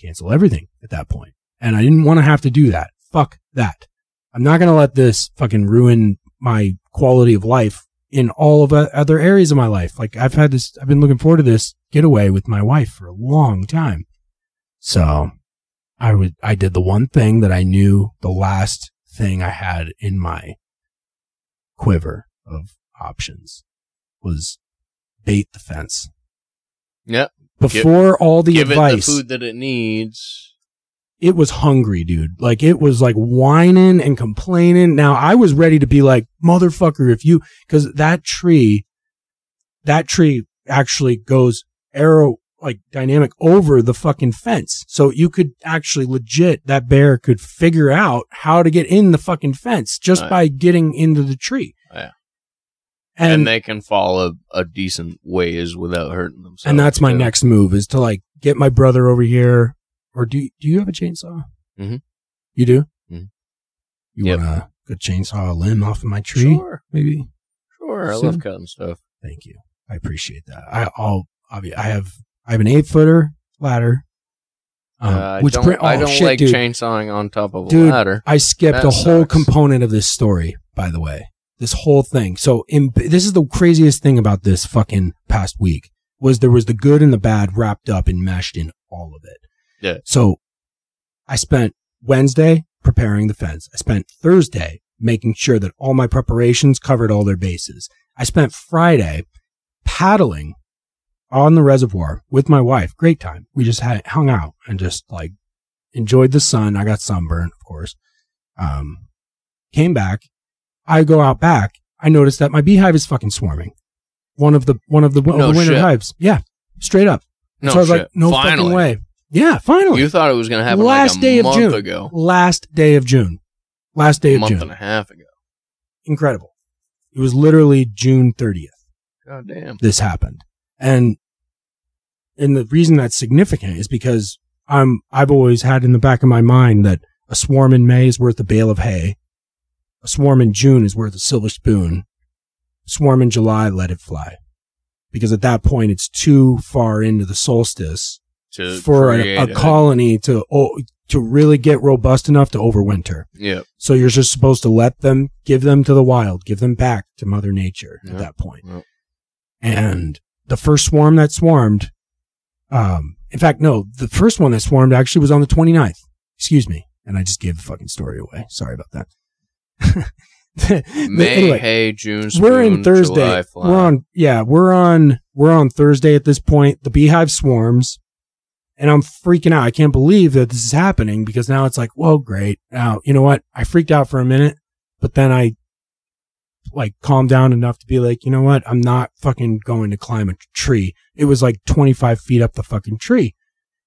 cancel everything at that point. And I didn't want to have to do that. Fuck that. I'm not going to let this fucking ruin my quality of life in all of other areas of my life. Like I've had this, I've been looking forward to this getaway with my wife for a long time. So I would, I did the one thing that I knew the last thing I had in my quiver of options was bait the fence. Yep. Before all the Give advice, it the food that it needs. it was hungry, dude. Like it was like whining and complaining. Now I was ready to be like, motherfucker, if you, cause that tree, that tree actually goes arrow, like dynamic over the fucking fence. So you could actually legit, that bear could figure out how to get in the fucking fence just by getting into the tree. Yeah. And, And, they can fall a, a decent ways without hurting themselves. and that's my too. next move is to like get my brother over here. Or do, do you have a chainsaw? Mhm. You do? Mhm. You Yep. want to good chainsaw a limb off of my tree? Sure. Maybe. Sure. I love cutting stuff. Thank you. I appreciate that. I, I'll, I have, I have an eight footer ladder. Um, Uh, which don't, bring- I oh, don't shit, like dude. chainsawing on top of a Dude, ladder. I skipped That a whole sucks. component of this story, by the way. This whole thing. So in, this is the craziest thing about this fucking past week was there was the good and the bad wrapped up and meshed in all of it. Yeah. So I spent Wednesday preparing the fence. I spent Thursday making sure that all my preparations covered all their bases. I spent Friday paddling on the reservoir with my wife. Great time. We just had hung out and just like enjoyed the sun. I got sunburned, of course. Um, came back. I go out back. I noticed that my beehive is fucking swarming. One of the one of the, of No the winter shit. hives. Yeah, straight up. No so I was shit. like, no Finally. fucking way. Yeah, finally. You thought it was going to happen Last like a day of month June. ago. Last day of June. Last day A of month June. and a half ago. Incredible. It was literally June 30th. God damn. this happened. And and the reason that's significant is because I'm I've always had in the back of my mind that a swarm in May is worth a bale of hay. A swarm in June is worth a silver spoon. A swarm in July, let it fly. Because at that point it's too far into the solstice To for a, a colony to oh, to really get robust enough to overwinter. Yeah. So you're just supposed to let them, give them to the wild, give them back to Mother Nature Yeah. at that point. Yeah. And the first swarm that swarmed, um, in fact, no, the first one that swarmed actually was on the 29th. Excuse me. And I just gave the fucking story away. Sorry about that. [laughs] May, Anyway, hay, June, we're in Thursday. We're on, yeah, we're on, we're on Thursday at this point. The beehive swarms and I'm freaking out. I can't believe that this is happening because now it's like, well, great. Now, you know what? I freaked out for a minute, but then I like calmed down enough to be like, you know what? I'm not fucking going to climb a tree. It was like 25 feet up the fucking tree.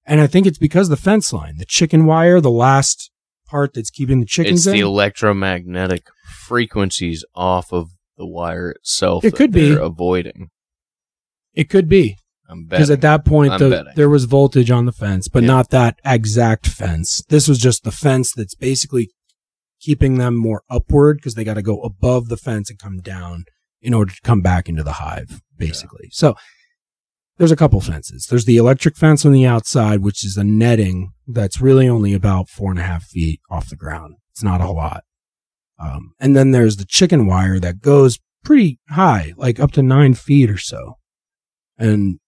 And I think it's because of the fence line, the chicken wire, the last part that's keeping the chickens It's in. the electromagnetic frequencies off of the wire itself. It could be. avoiding. it could be I'm because at that point the, there was voltage on the fence, but Yeah. not that exact fence. This was just the fence that's basically keeping them more upward because they got to go above the fence and come down in order to come back into the hive, basically. So there's a couple fences. There's the electric fence on the outside, which is a netting that's really only about four and a half feet off the ground. It's not a whole lot. Um, and then there's the chicken wire that goes pretty high, like up to nine feet or so. And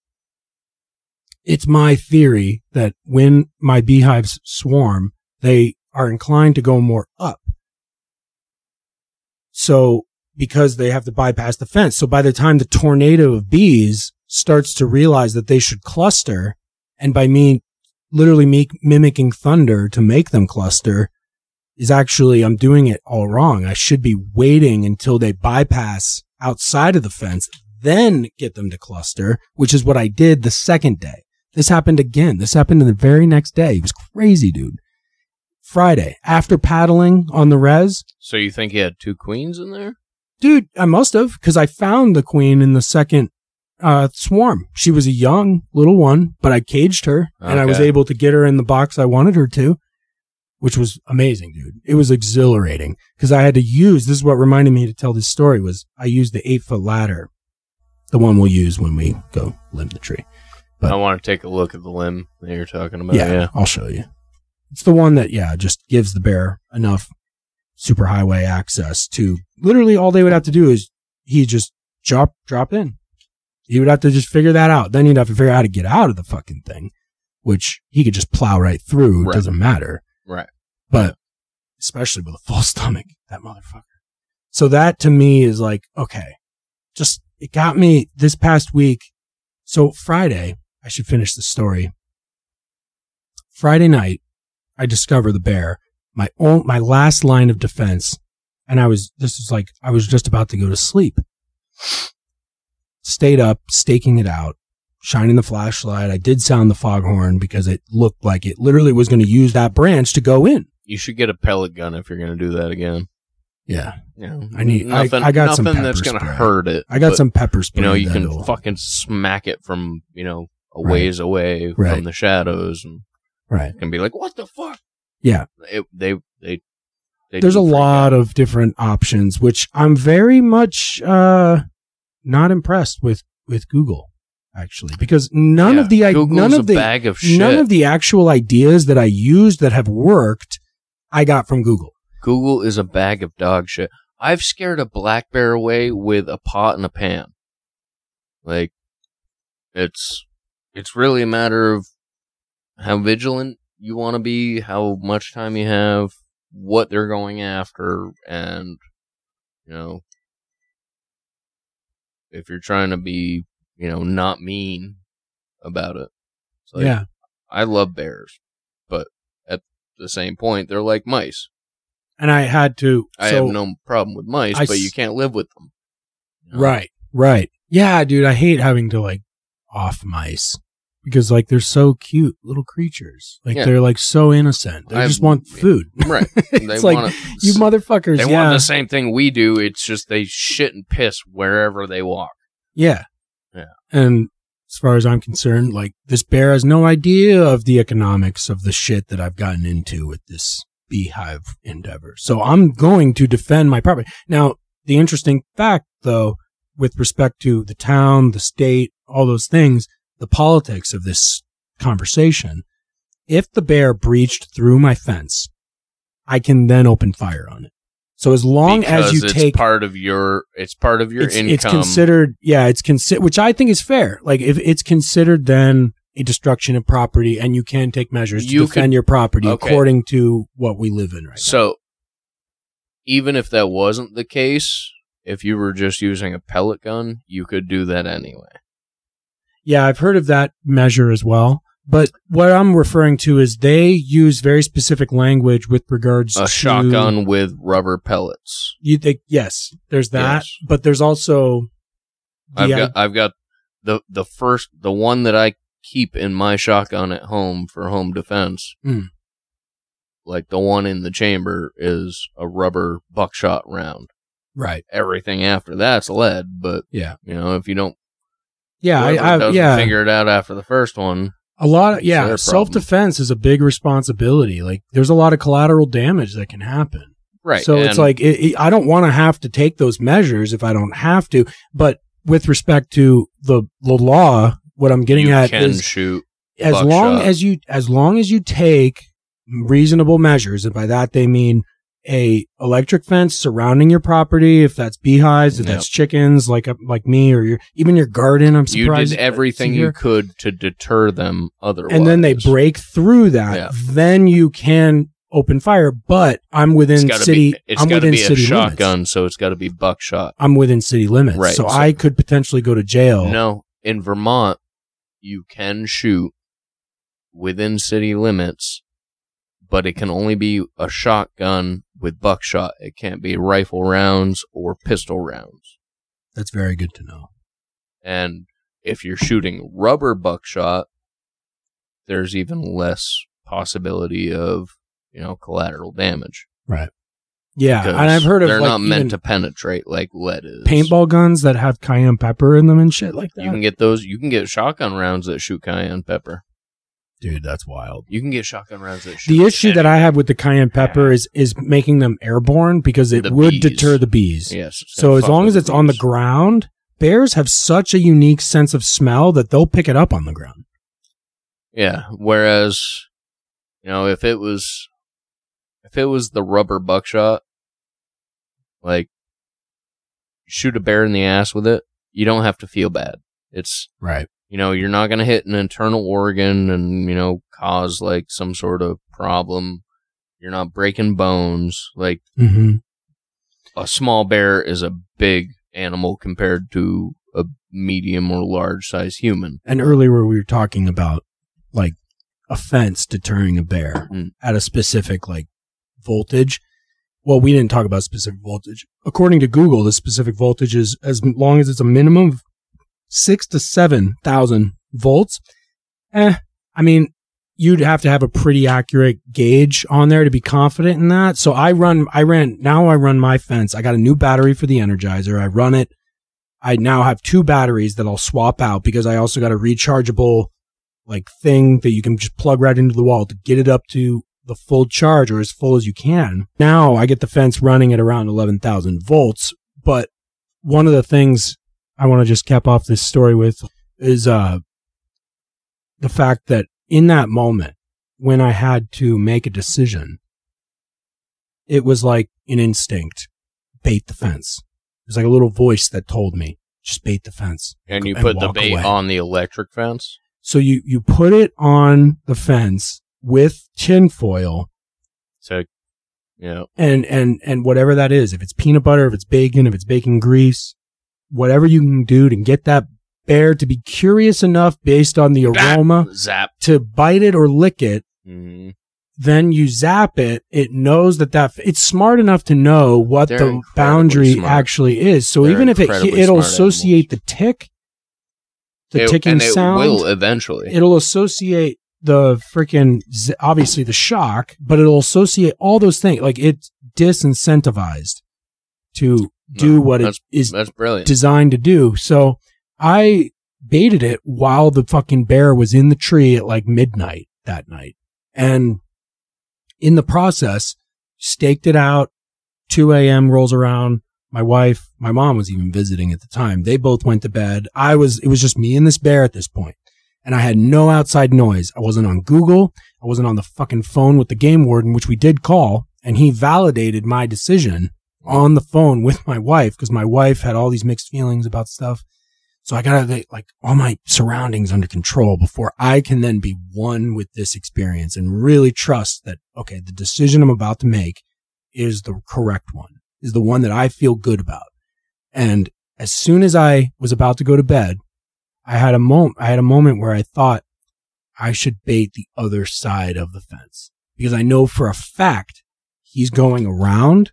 it's my theory that when my beehives swarm, they are inclined to go more up. So because they have to bypass the fence. So by the time the tornado of bees starts to realize that they should cluster, and by me literally make, mimicking thunder to make them cluster, is actually I'm doing it all wrong. I should be waiting until they bypass outside of the fence, then get them to cluster, which is what I did the second day. This happened again. This happened in the very next day. It was crazy, dude. Friday, after paddling on the res, so you think he had two queens in there? dude, I must have because I found the queen in the second uh, swarm. She was a young little one, but I caged her and I was able to get her in the box I wanted her to, which was amazing, dude. It was exhilarating because I had to use. This is what reminded me to tell this story was I used the eight foot ladder, the one we'll use when we go limb the tree. But- I want to take a look at the limb that you're talking about. yeah, Yeah. I'll show you. It's the one that yeah just gives the bear enough superhighway access to literally all they would have to do is he just drop drop in. He would have to just figure that out. Then he'd have to figure out how to get out of the fucking thing, which he could just plow right through. It Right. doesn't matter. Right. But especially with a full [laughs] stomach, that motherfucker. So that to me is like, okay, just, it got me this past week. So Friday, I should finish the story. Friday night, I discover the bear, my own, my last line of defense. And I was, this is like, I was just about to go to sleep. Stayed up, staking it out, shining the flashlight. I did sound the foghorn because it looked like it literally was going to use that branch to go in. You should get a pellet gun if you're going to do that again. Yeah. Know, I need- I- nothing. I got some nothing that's going to hurt it. I got but, some pepper spray. You know, you can fucking smack it from you know a Right. ways away Right. from the shadows, and Right. and be like, "What the fuck?" Yeah. It, they they. they There's a lot out. of different options, which I'm very much uh, not impressed with with Google actually, because none Yeah, of the i- Google's none of the bag of shit. none of the actual ideas that I used that have worked, I got from Google. Google is a bag of dog shit. I've scared a black bear away with a pot and a pan. Like, it's it's really a matter of how vigilant you want to be, how much time you have, what they're going after, and you know, if you're trying to be, you know, not mean about it. Like, yeah, I love bears, but at the same point, they're like mice. and I had to. I so- have no problem with mice, I but you can't live with them. You know? Right, right. Yeah, dude, I hate having to like off mice because like they're so cute little creatures. Like Yeah. they're like so innocent. They I- just want food. [laughs] Right. [laughs] it's they like want you motherfuckers. They yeah, want the same thing we do. It's just they shit and piss wherever they walk. yeah, Yeah. And as far as I'm concerned, like this bear has no idea of the economics of the shit that I've gotten into with this beehive endeavor. So I'm going to defend my property. Now, the interesting fact, though, with respect to the town, the state, all those things, the politics of this conversation, if the bear breached through my fence, I can then open fire on it. So as long because as you it's take part of your, it's part of your it's, income. it's considered yeah it's considered which i think is fair like if it's considered then a destruction of property and you can take measures to You defend could- your property okay. according to what we live in right so, even if that wasn't the case, if you were just using a pellet gun, you could do that anyway. Yeah i've heard of that measure as well but what i'm referring to is they use very specific language with regards A to a shotgun with rubber pellets. you think yes there's that Yes. but there's also the I've got I've got the the first the one that I keep in my shotgun at home for home defense. Mm. like the one in the chamber is a rubber buckshot round. Right. Everything after that's lead, but Yeah. you know, if you don't Yeah. whoever I, yeah. figure it out after the first one, A lot of, yeah, self defense is a big responsibility. Like, there's a lot of collateral damage that can happen. right? So it's like, it, it- I don't want to have to take those measures if I don't have to. But with respect to the, the law, what I'm getting at can is shoot. as long as you, as long as you take reasonable measures, and by that they mean a electric fence surrounding your property, if that's beehives, if Yep. that's chickens, like uh, like me, or your even your garden. I'm surprised You did everything you could to deter them. Otherwise, and then they break through that, Yeah. then you can open fire. But I'm within to city. be. It's I'm within be a city shotgun, limits. so it's got to be buckshot. I'm within city limits, Right, so, so- I could potentially go to jail. No, in Vermont, you can shoot within city limits, but it can only be a shotgun with buckshot. It can't be rifle rounds or pistol rounds. That's very good to know. And if you're shooting rubber buckshot, there's even less possibility of, you know, collateral damage. Right. Yeah, because and I've heard of they're like not meant to penetrate like lead is. paintball guns that have cayenne pepper in them and shit like that. You can get those. You can get shotgun rounds that shoot cayenne pepper. Dude, that's wild. You can get shotgun rounds that shoot. The issue that I have with the cayenne pepper is is making them airborne because it The would bees. deter the bees. yes. it's So gonna as fuck long with as it's on the bees. ground, bears have such a unique sense of smell that they'll pick it up on the ground. Yeah. Whereas, you know, if it was, if it was the rubber buckshot, like, shoot a bear in the ass with it, you don't have to feel bad. It's, Right. You know, you're not going to hit an internal organ and, you know, cause like some sort of problem. You're not breaking bones. Like, Mm-hmm. a small bear is a big animal compared to a medium or large size human. And earlier we were talking about like a fence deterring a bear Mm. at a specific like voltage. Well, we didn't talk about specific voltage. According to Google, the specific voltage is as long as it's a minimum of six to seven thousand volts. Eh, I mean, you'd have to have a pretty accurate gauge on there to be confident in that. So I run, I ran, now I run my fence. I got a new battery for the Energizer. I run it. I now have two batteries that I'll swap out because I also got a rechargeable like thing that you can just plug right into the wall to get it up to the full charge or as full as you can. Now I get the fence running at around 11,000 volts. But one of the things I want to just cap off this story with is, uh, the fact that in that moment when I had to make a decision, it was like an instinct, bait the fence. It was like a little voice that told me, just bait the fence. And you And put the bait away. on the electric fence. So you, you put it on the fence with tinfoil So, yeah. and, and, and whatever that is. If it's peanut butter, if it's bacon, if it's bacon grease, whatever you can do to get that bear to be curious enough based on the aroma zap. to bite it or lick it. Mhm. Then you zap it. It knows that that it's smart enough to know what They're the boundary smart. actually is. So They're even if it it'll associate the tick, the It- ticking and it sound. will eventually. it'll associate the freaking obviously the shock, but it'll associate all those things. Like it's disincentivized to do No, what it is That's brilliant. designed to do. So I baited it while the fucking bear was in the tree at like midnight that night. And in the process, staked it out. 2 a.m. rolls around. My wife, my mom was even visiting at the time. They both went to bed. I was, it was just me and this bear at this point. And I had no outside noise. I wasn't on Google. I wasn't on the fucking phone with the game warden, which we did call. And he validated my decision on the phone with my wife because my wife had all these mixed feelings about stuff. So I gotta like all my surroundings under control before I can then be one with this experience and really trust that, okay, the decision I'm about to make is the correct one, is the one that I feel good about. And as soon as I was about to go to bed, I had a moment, I had a moment where I thought I should bait the other side of the fence because I know for a fact he's going around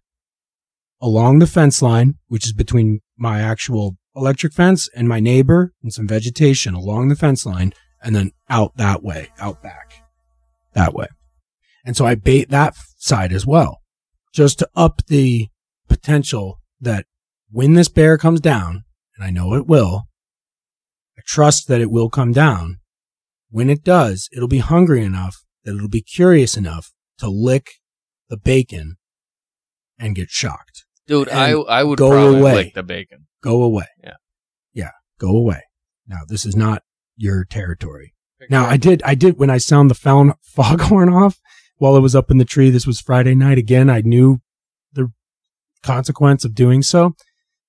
along the fence line, which is between my actual electric fence and my neighbor and some vegetation along the fence line and then out that way, out back that way. And so I bait that side as well, just to up the potential that when this bear comes down, and I know it will, I trust that it will come down. When it does, it'll be hungry enough that it'll be curious enough to lick the bacon and get shocked. Dude, I I would go probably away. lick the bacon. Go away. Yeah. Yeah. Go away. Now, this is not your territory. Now, I did, I did, when I sound the found [laughs] foghorn off while it was up in the tree, this was Friday night again. I knew the consequence of doing so,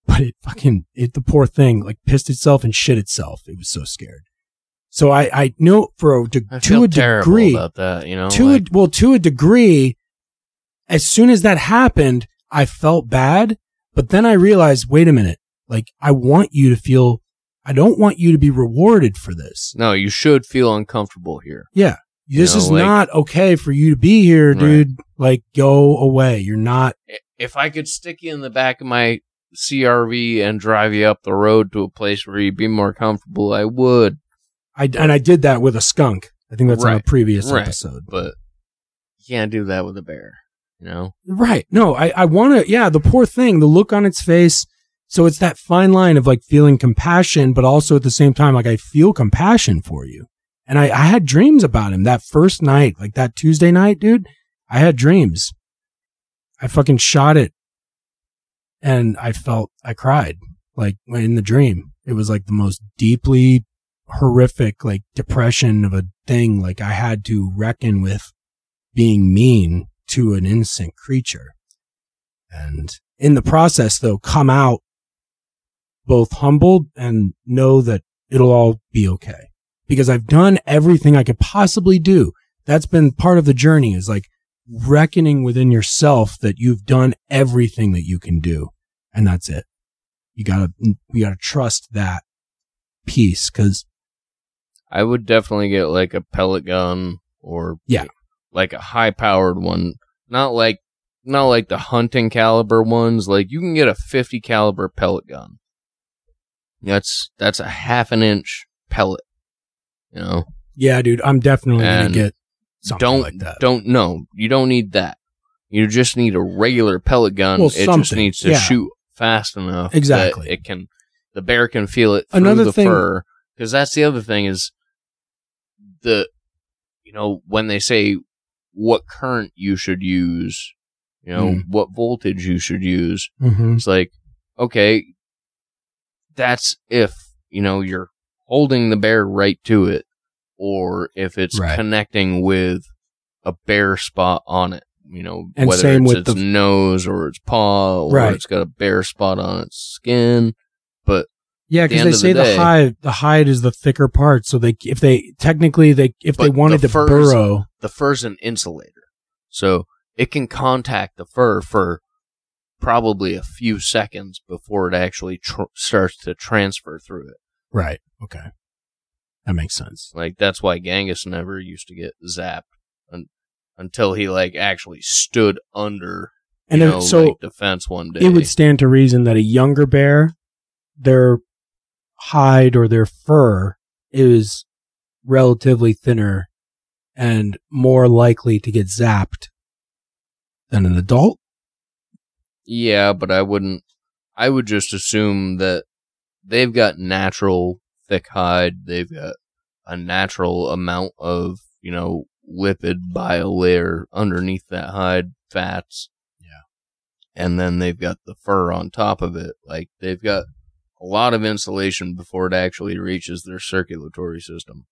but it fucking, it, the poor thing, like pissed itself and shit itself. It was so scared. So I, I know for a, de- I to a degree, about that. You know, to like, a, well, to a degree, as soon as that happened, I felt bad, but then I realized, wait a minute, like I want you to feel, I don't want you to be rewarded for this. no, you should feel uncomfortable here. Yeah. This know, is like- not okay for you to be here, Right. dude. Like, go away. You're not. If I could stick you in the back of my CRV and drive you up the road to a place where you'd be more comfortable, I would. I and I did that with a skunk. I think that's on a previous Right. episode. But you can't do that with a bear. You know, Right. No, I, I want to, yeah, the poor thing, the look on its face. So it's that fine line of like feeling compassion, but also at the same time, like I feel compassion for you. And I, I had dreams about him that first night, like that Tuesday night, dude. I had dreams. I fucking shot it and I felt, I cried like in the dream. It was like the most deeply horrific, like depression of a thing. Like I had to reckon with being mean to an innocent creature. And in the process, though, come out both humbled and know that it'll all be okay. Because I've done everything I could possibly do. That's been part of the journey is like reckoning within yourself that you've done everything that you can do. And that's it. You gotta, you gotta trust that piece because I would definitely get like a pellet gun or Yeah. Like a high powered one. Not like not like the hunting caliber ones. Like you can get a 50 caliber pellet gun. That's that's a half an inch pellet. You know. yeah, dude, I'm definitely And gonna get something don't like that. don't no, you don't need that. You just need a regular pellet gun. Well, it just needs to yeah. shoot fast enough. Exactly. it can the bear can feel it through Another the thing- fur. Because that's the other thing is the you know, when they say what current you should use, you know, Mm. what voltage you should use, hmm it's like, okay, that's if, you know, you're holding the bear right to it, or if it's Right. connecting with a bare spot on it. You know, And whether it's with its the- nose or its paw, or Right. it's got a bare spot on its skin. But Yeah, because end they say the the, hide the hide is the thicker part. So they if they technically they if they wanted the to burrow, the fur's an insulator. So it can contact the fur for probably a few seconds before it actually tr- starts to transfer through it. right? Okay, that makes sense. Like that's why Genghis never used to get zapped un- until he like actually stood under And know, so like the fence one day. it would stand to reason that a younger bear, their hide or their fur is relatively thinner and more likely to get zapped than an adult. yeah, but I wouldn't. I would just assume that they've got natural thick hide. They've got a natural amount of you know lipid biolayer underneath that hide, fats. Yeah. and then they've got the fur on top of it. Like they've got a lot of insulation before it actually reaches their circulatory system.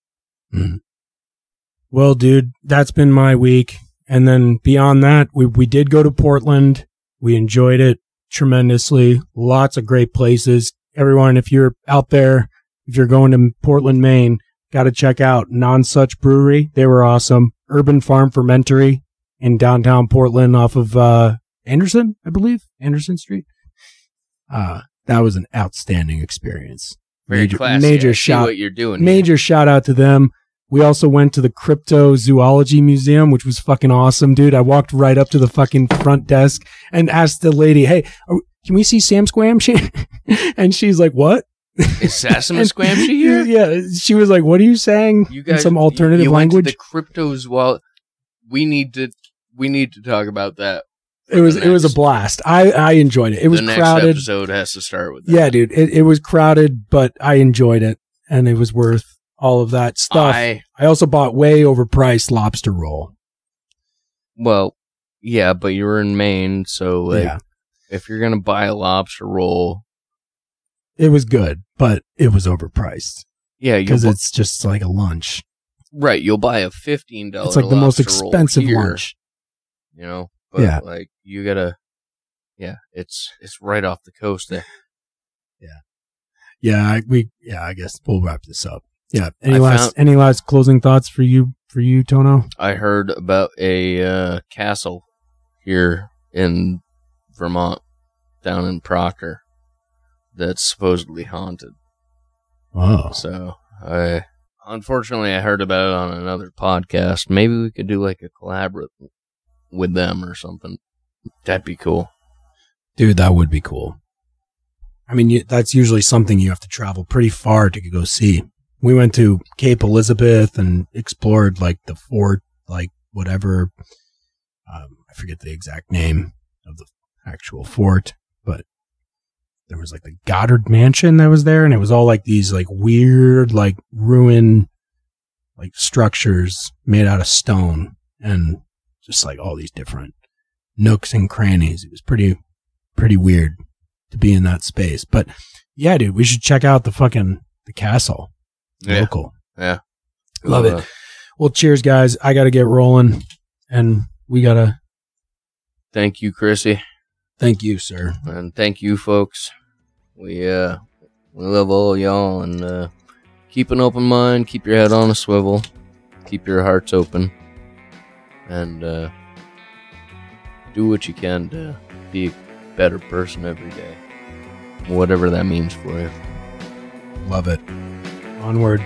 Well, dude, that's been my week. And then beyond that, we, we did go to Portland. We enjoyed it tremendously. Lots of great places. Everyone, if you're out there, if you're going to Portland, Maine, got to check out Nonesuch Brewery. They were awesome. Urban Farm Fermentory in downtown Portland off of, uh, Anderson, I believe, Anderson Street. Uh, that was an outstanding experience. Very Major- classy. major I shout- what you're doing. Major shout out to them. We also went to the Cryptozoology Museum, which was fucking awesome, dude. I walked right up to the fucking front desk and asked the lady, "Hey, are- can we see Sam Squamshy?" [laughs] and she's like, "What?" Is Sasima [laughs] And- Squamshy here? Yeah, she was like, "What are you saying?" You in guys, some alternative you language. The cryptos while we need to we need to talk about that. It was the it was a blast. I I enjoyed it. It was the next crowded. episode has to start with that. Yeah, dude. It it was crowded, but I enjoyed it, and it was worth all of that stuff. I, I also bought way overpriced lobster roll. well, yeah, but you were in Maine, so like yeah, if you're gonna buy a lobster roll, it was good, but it was overpriced yeah, because bu- it's just like a lunch. right. You'll buy a fifteen dollar. It's like the most expensive lunch. You know, but Yeah. like you gotta, yeah, it's it's right off the coast there. [laughs] Yeah, I, we yeah. I guess we'll wrap this up. Yeah. Any I last found- any last closing thoughts for you for you, Tono? I heard about a uh, castle here in Vermont, down in Proctor, that's supposedly haunted. Oh, So I, unfortunately, I heard about it on another podcast. Maybe we could do like a collaborate with them or something. That'd be cool. dude, that would be cool. I mean, you, that's usually something you have to travel pretty far to go see. We went to Cape Elizabeth and explored like the fort, like whatever. Um, I forget the exact name of the actual fort, but there was like the Goddard Mansion that was there, and it was all like these like weird, like ruin, like structures made out of stone, and just like all these different nooks and crannies. It was pretty, pretty weird to be in that space. But yeah, dude, we should check out the fucking the castle. Local. Yeah. Love it. Uh, Well, cheers, guys. I got to get rolling, and we gotta Thank you, Chrissy, thank you, sir. and thank you, folks. We uh, we love all y'all, and uh, keep an open mind, keep your head on a swivel, keep your hearts open, and uh, do what you can to be a better person every day, whatever that means for you. Love it. Onward.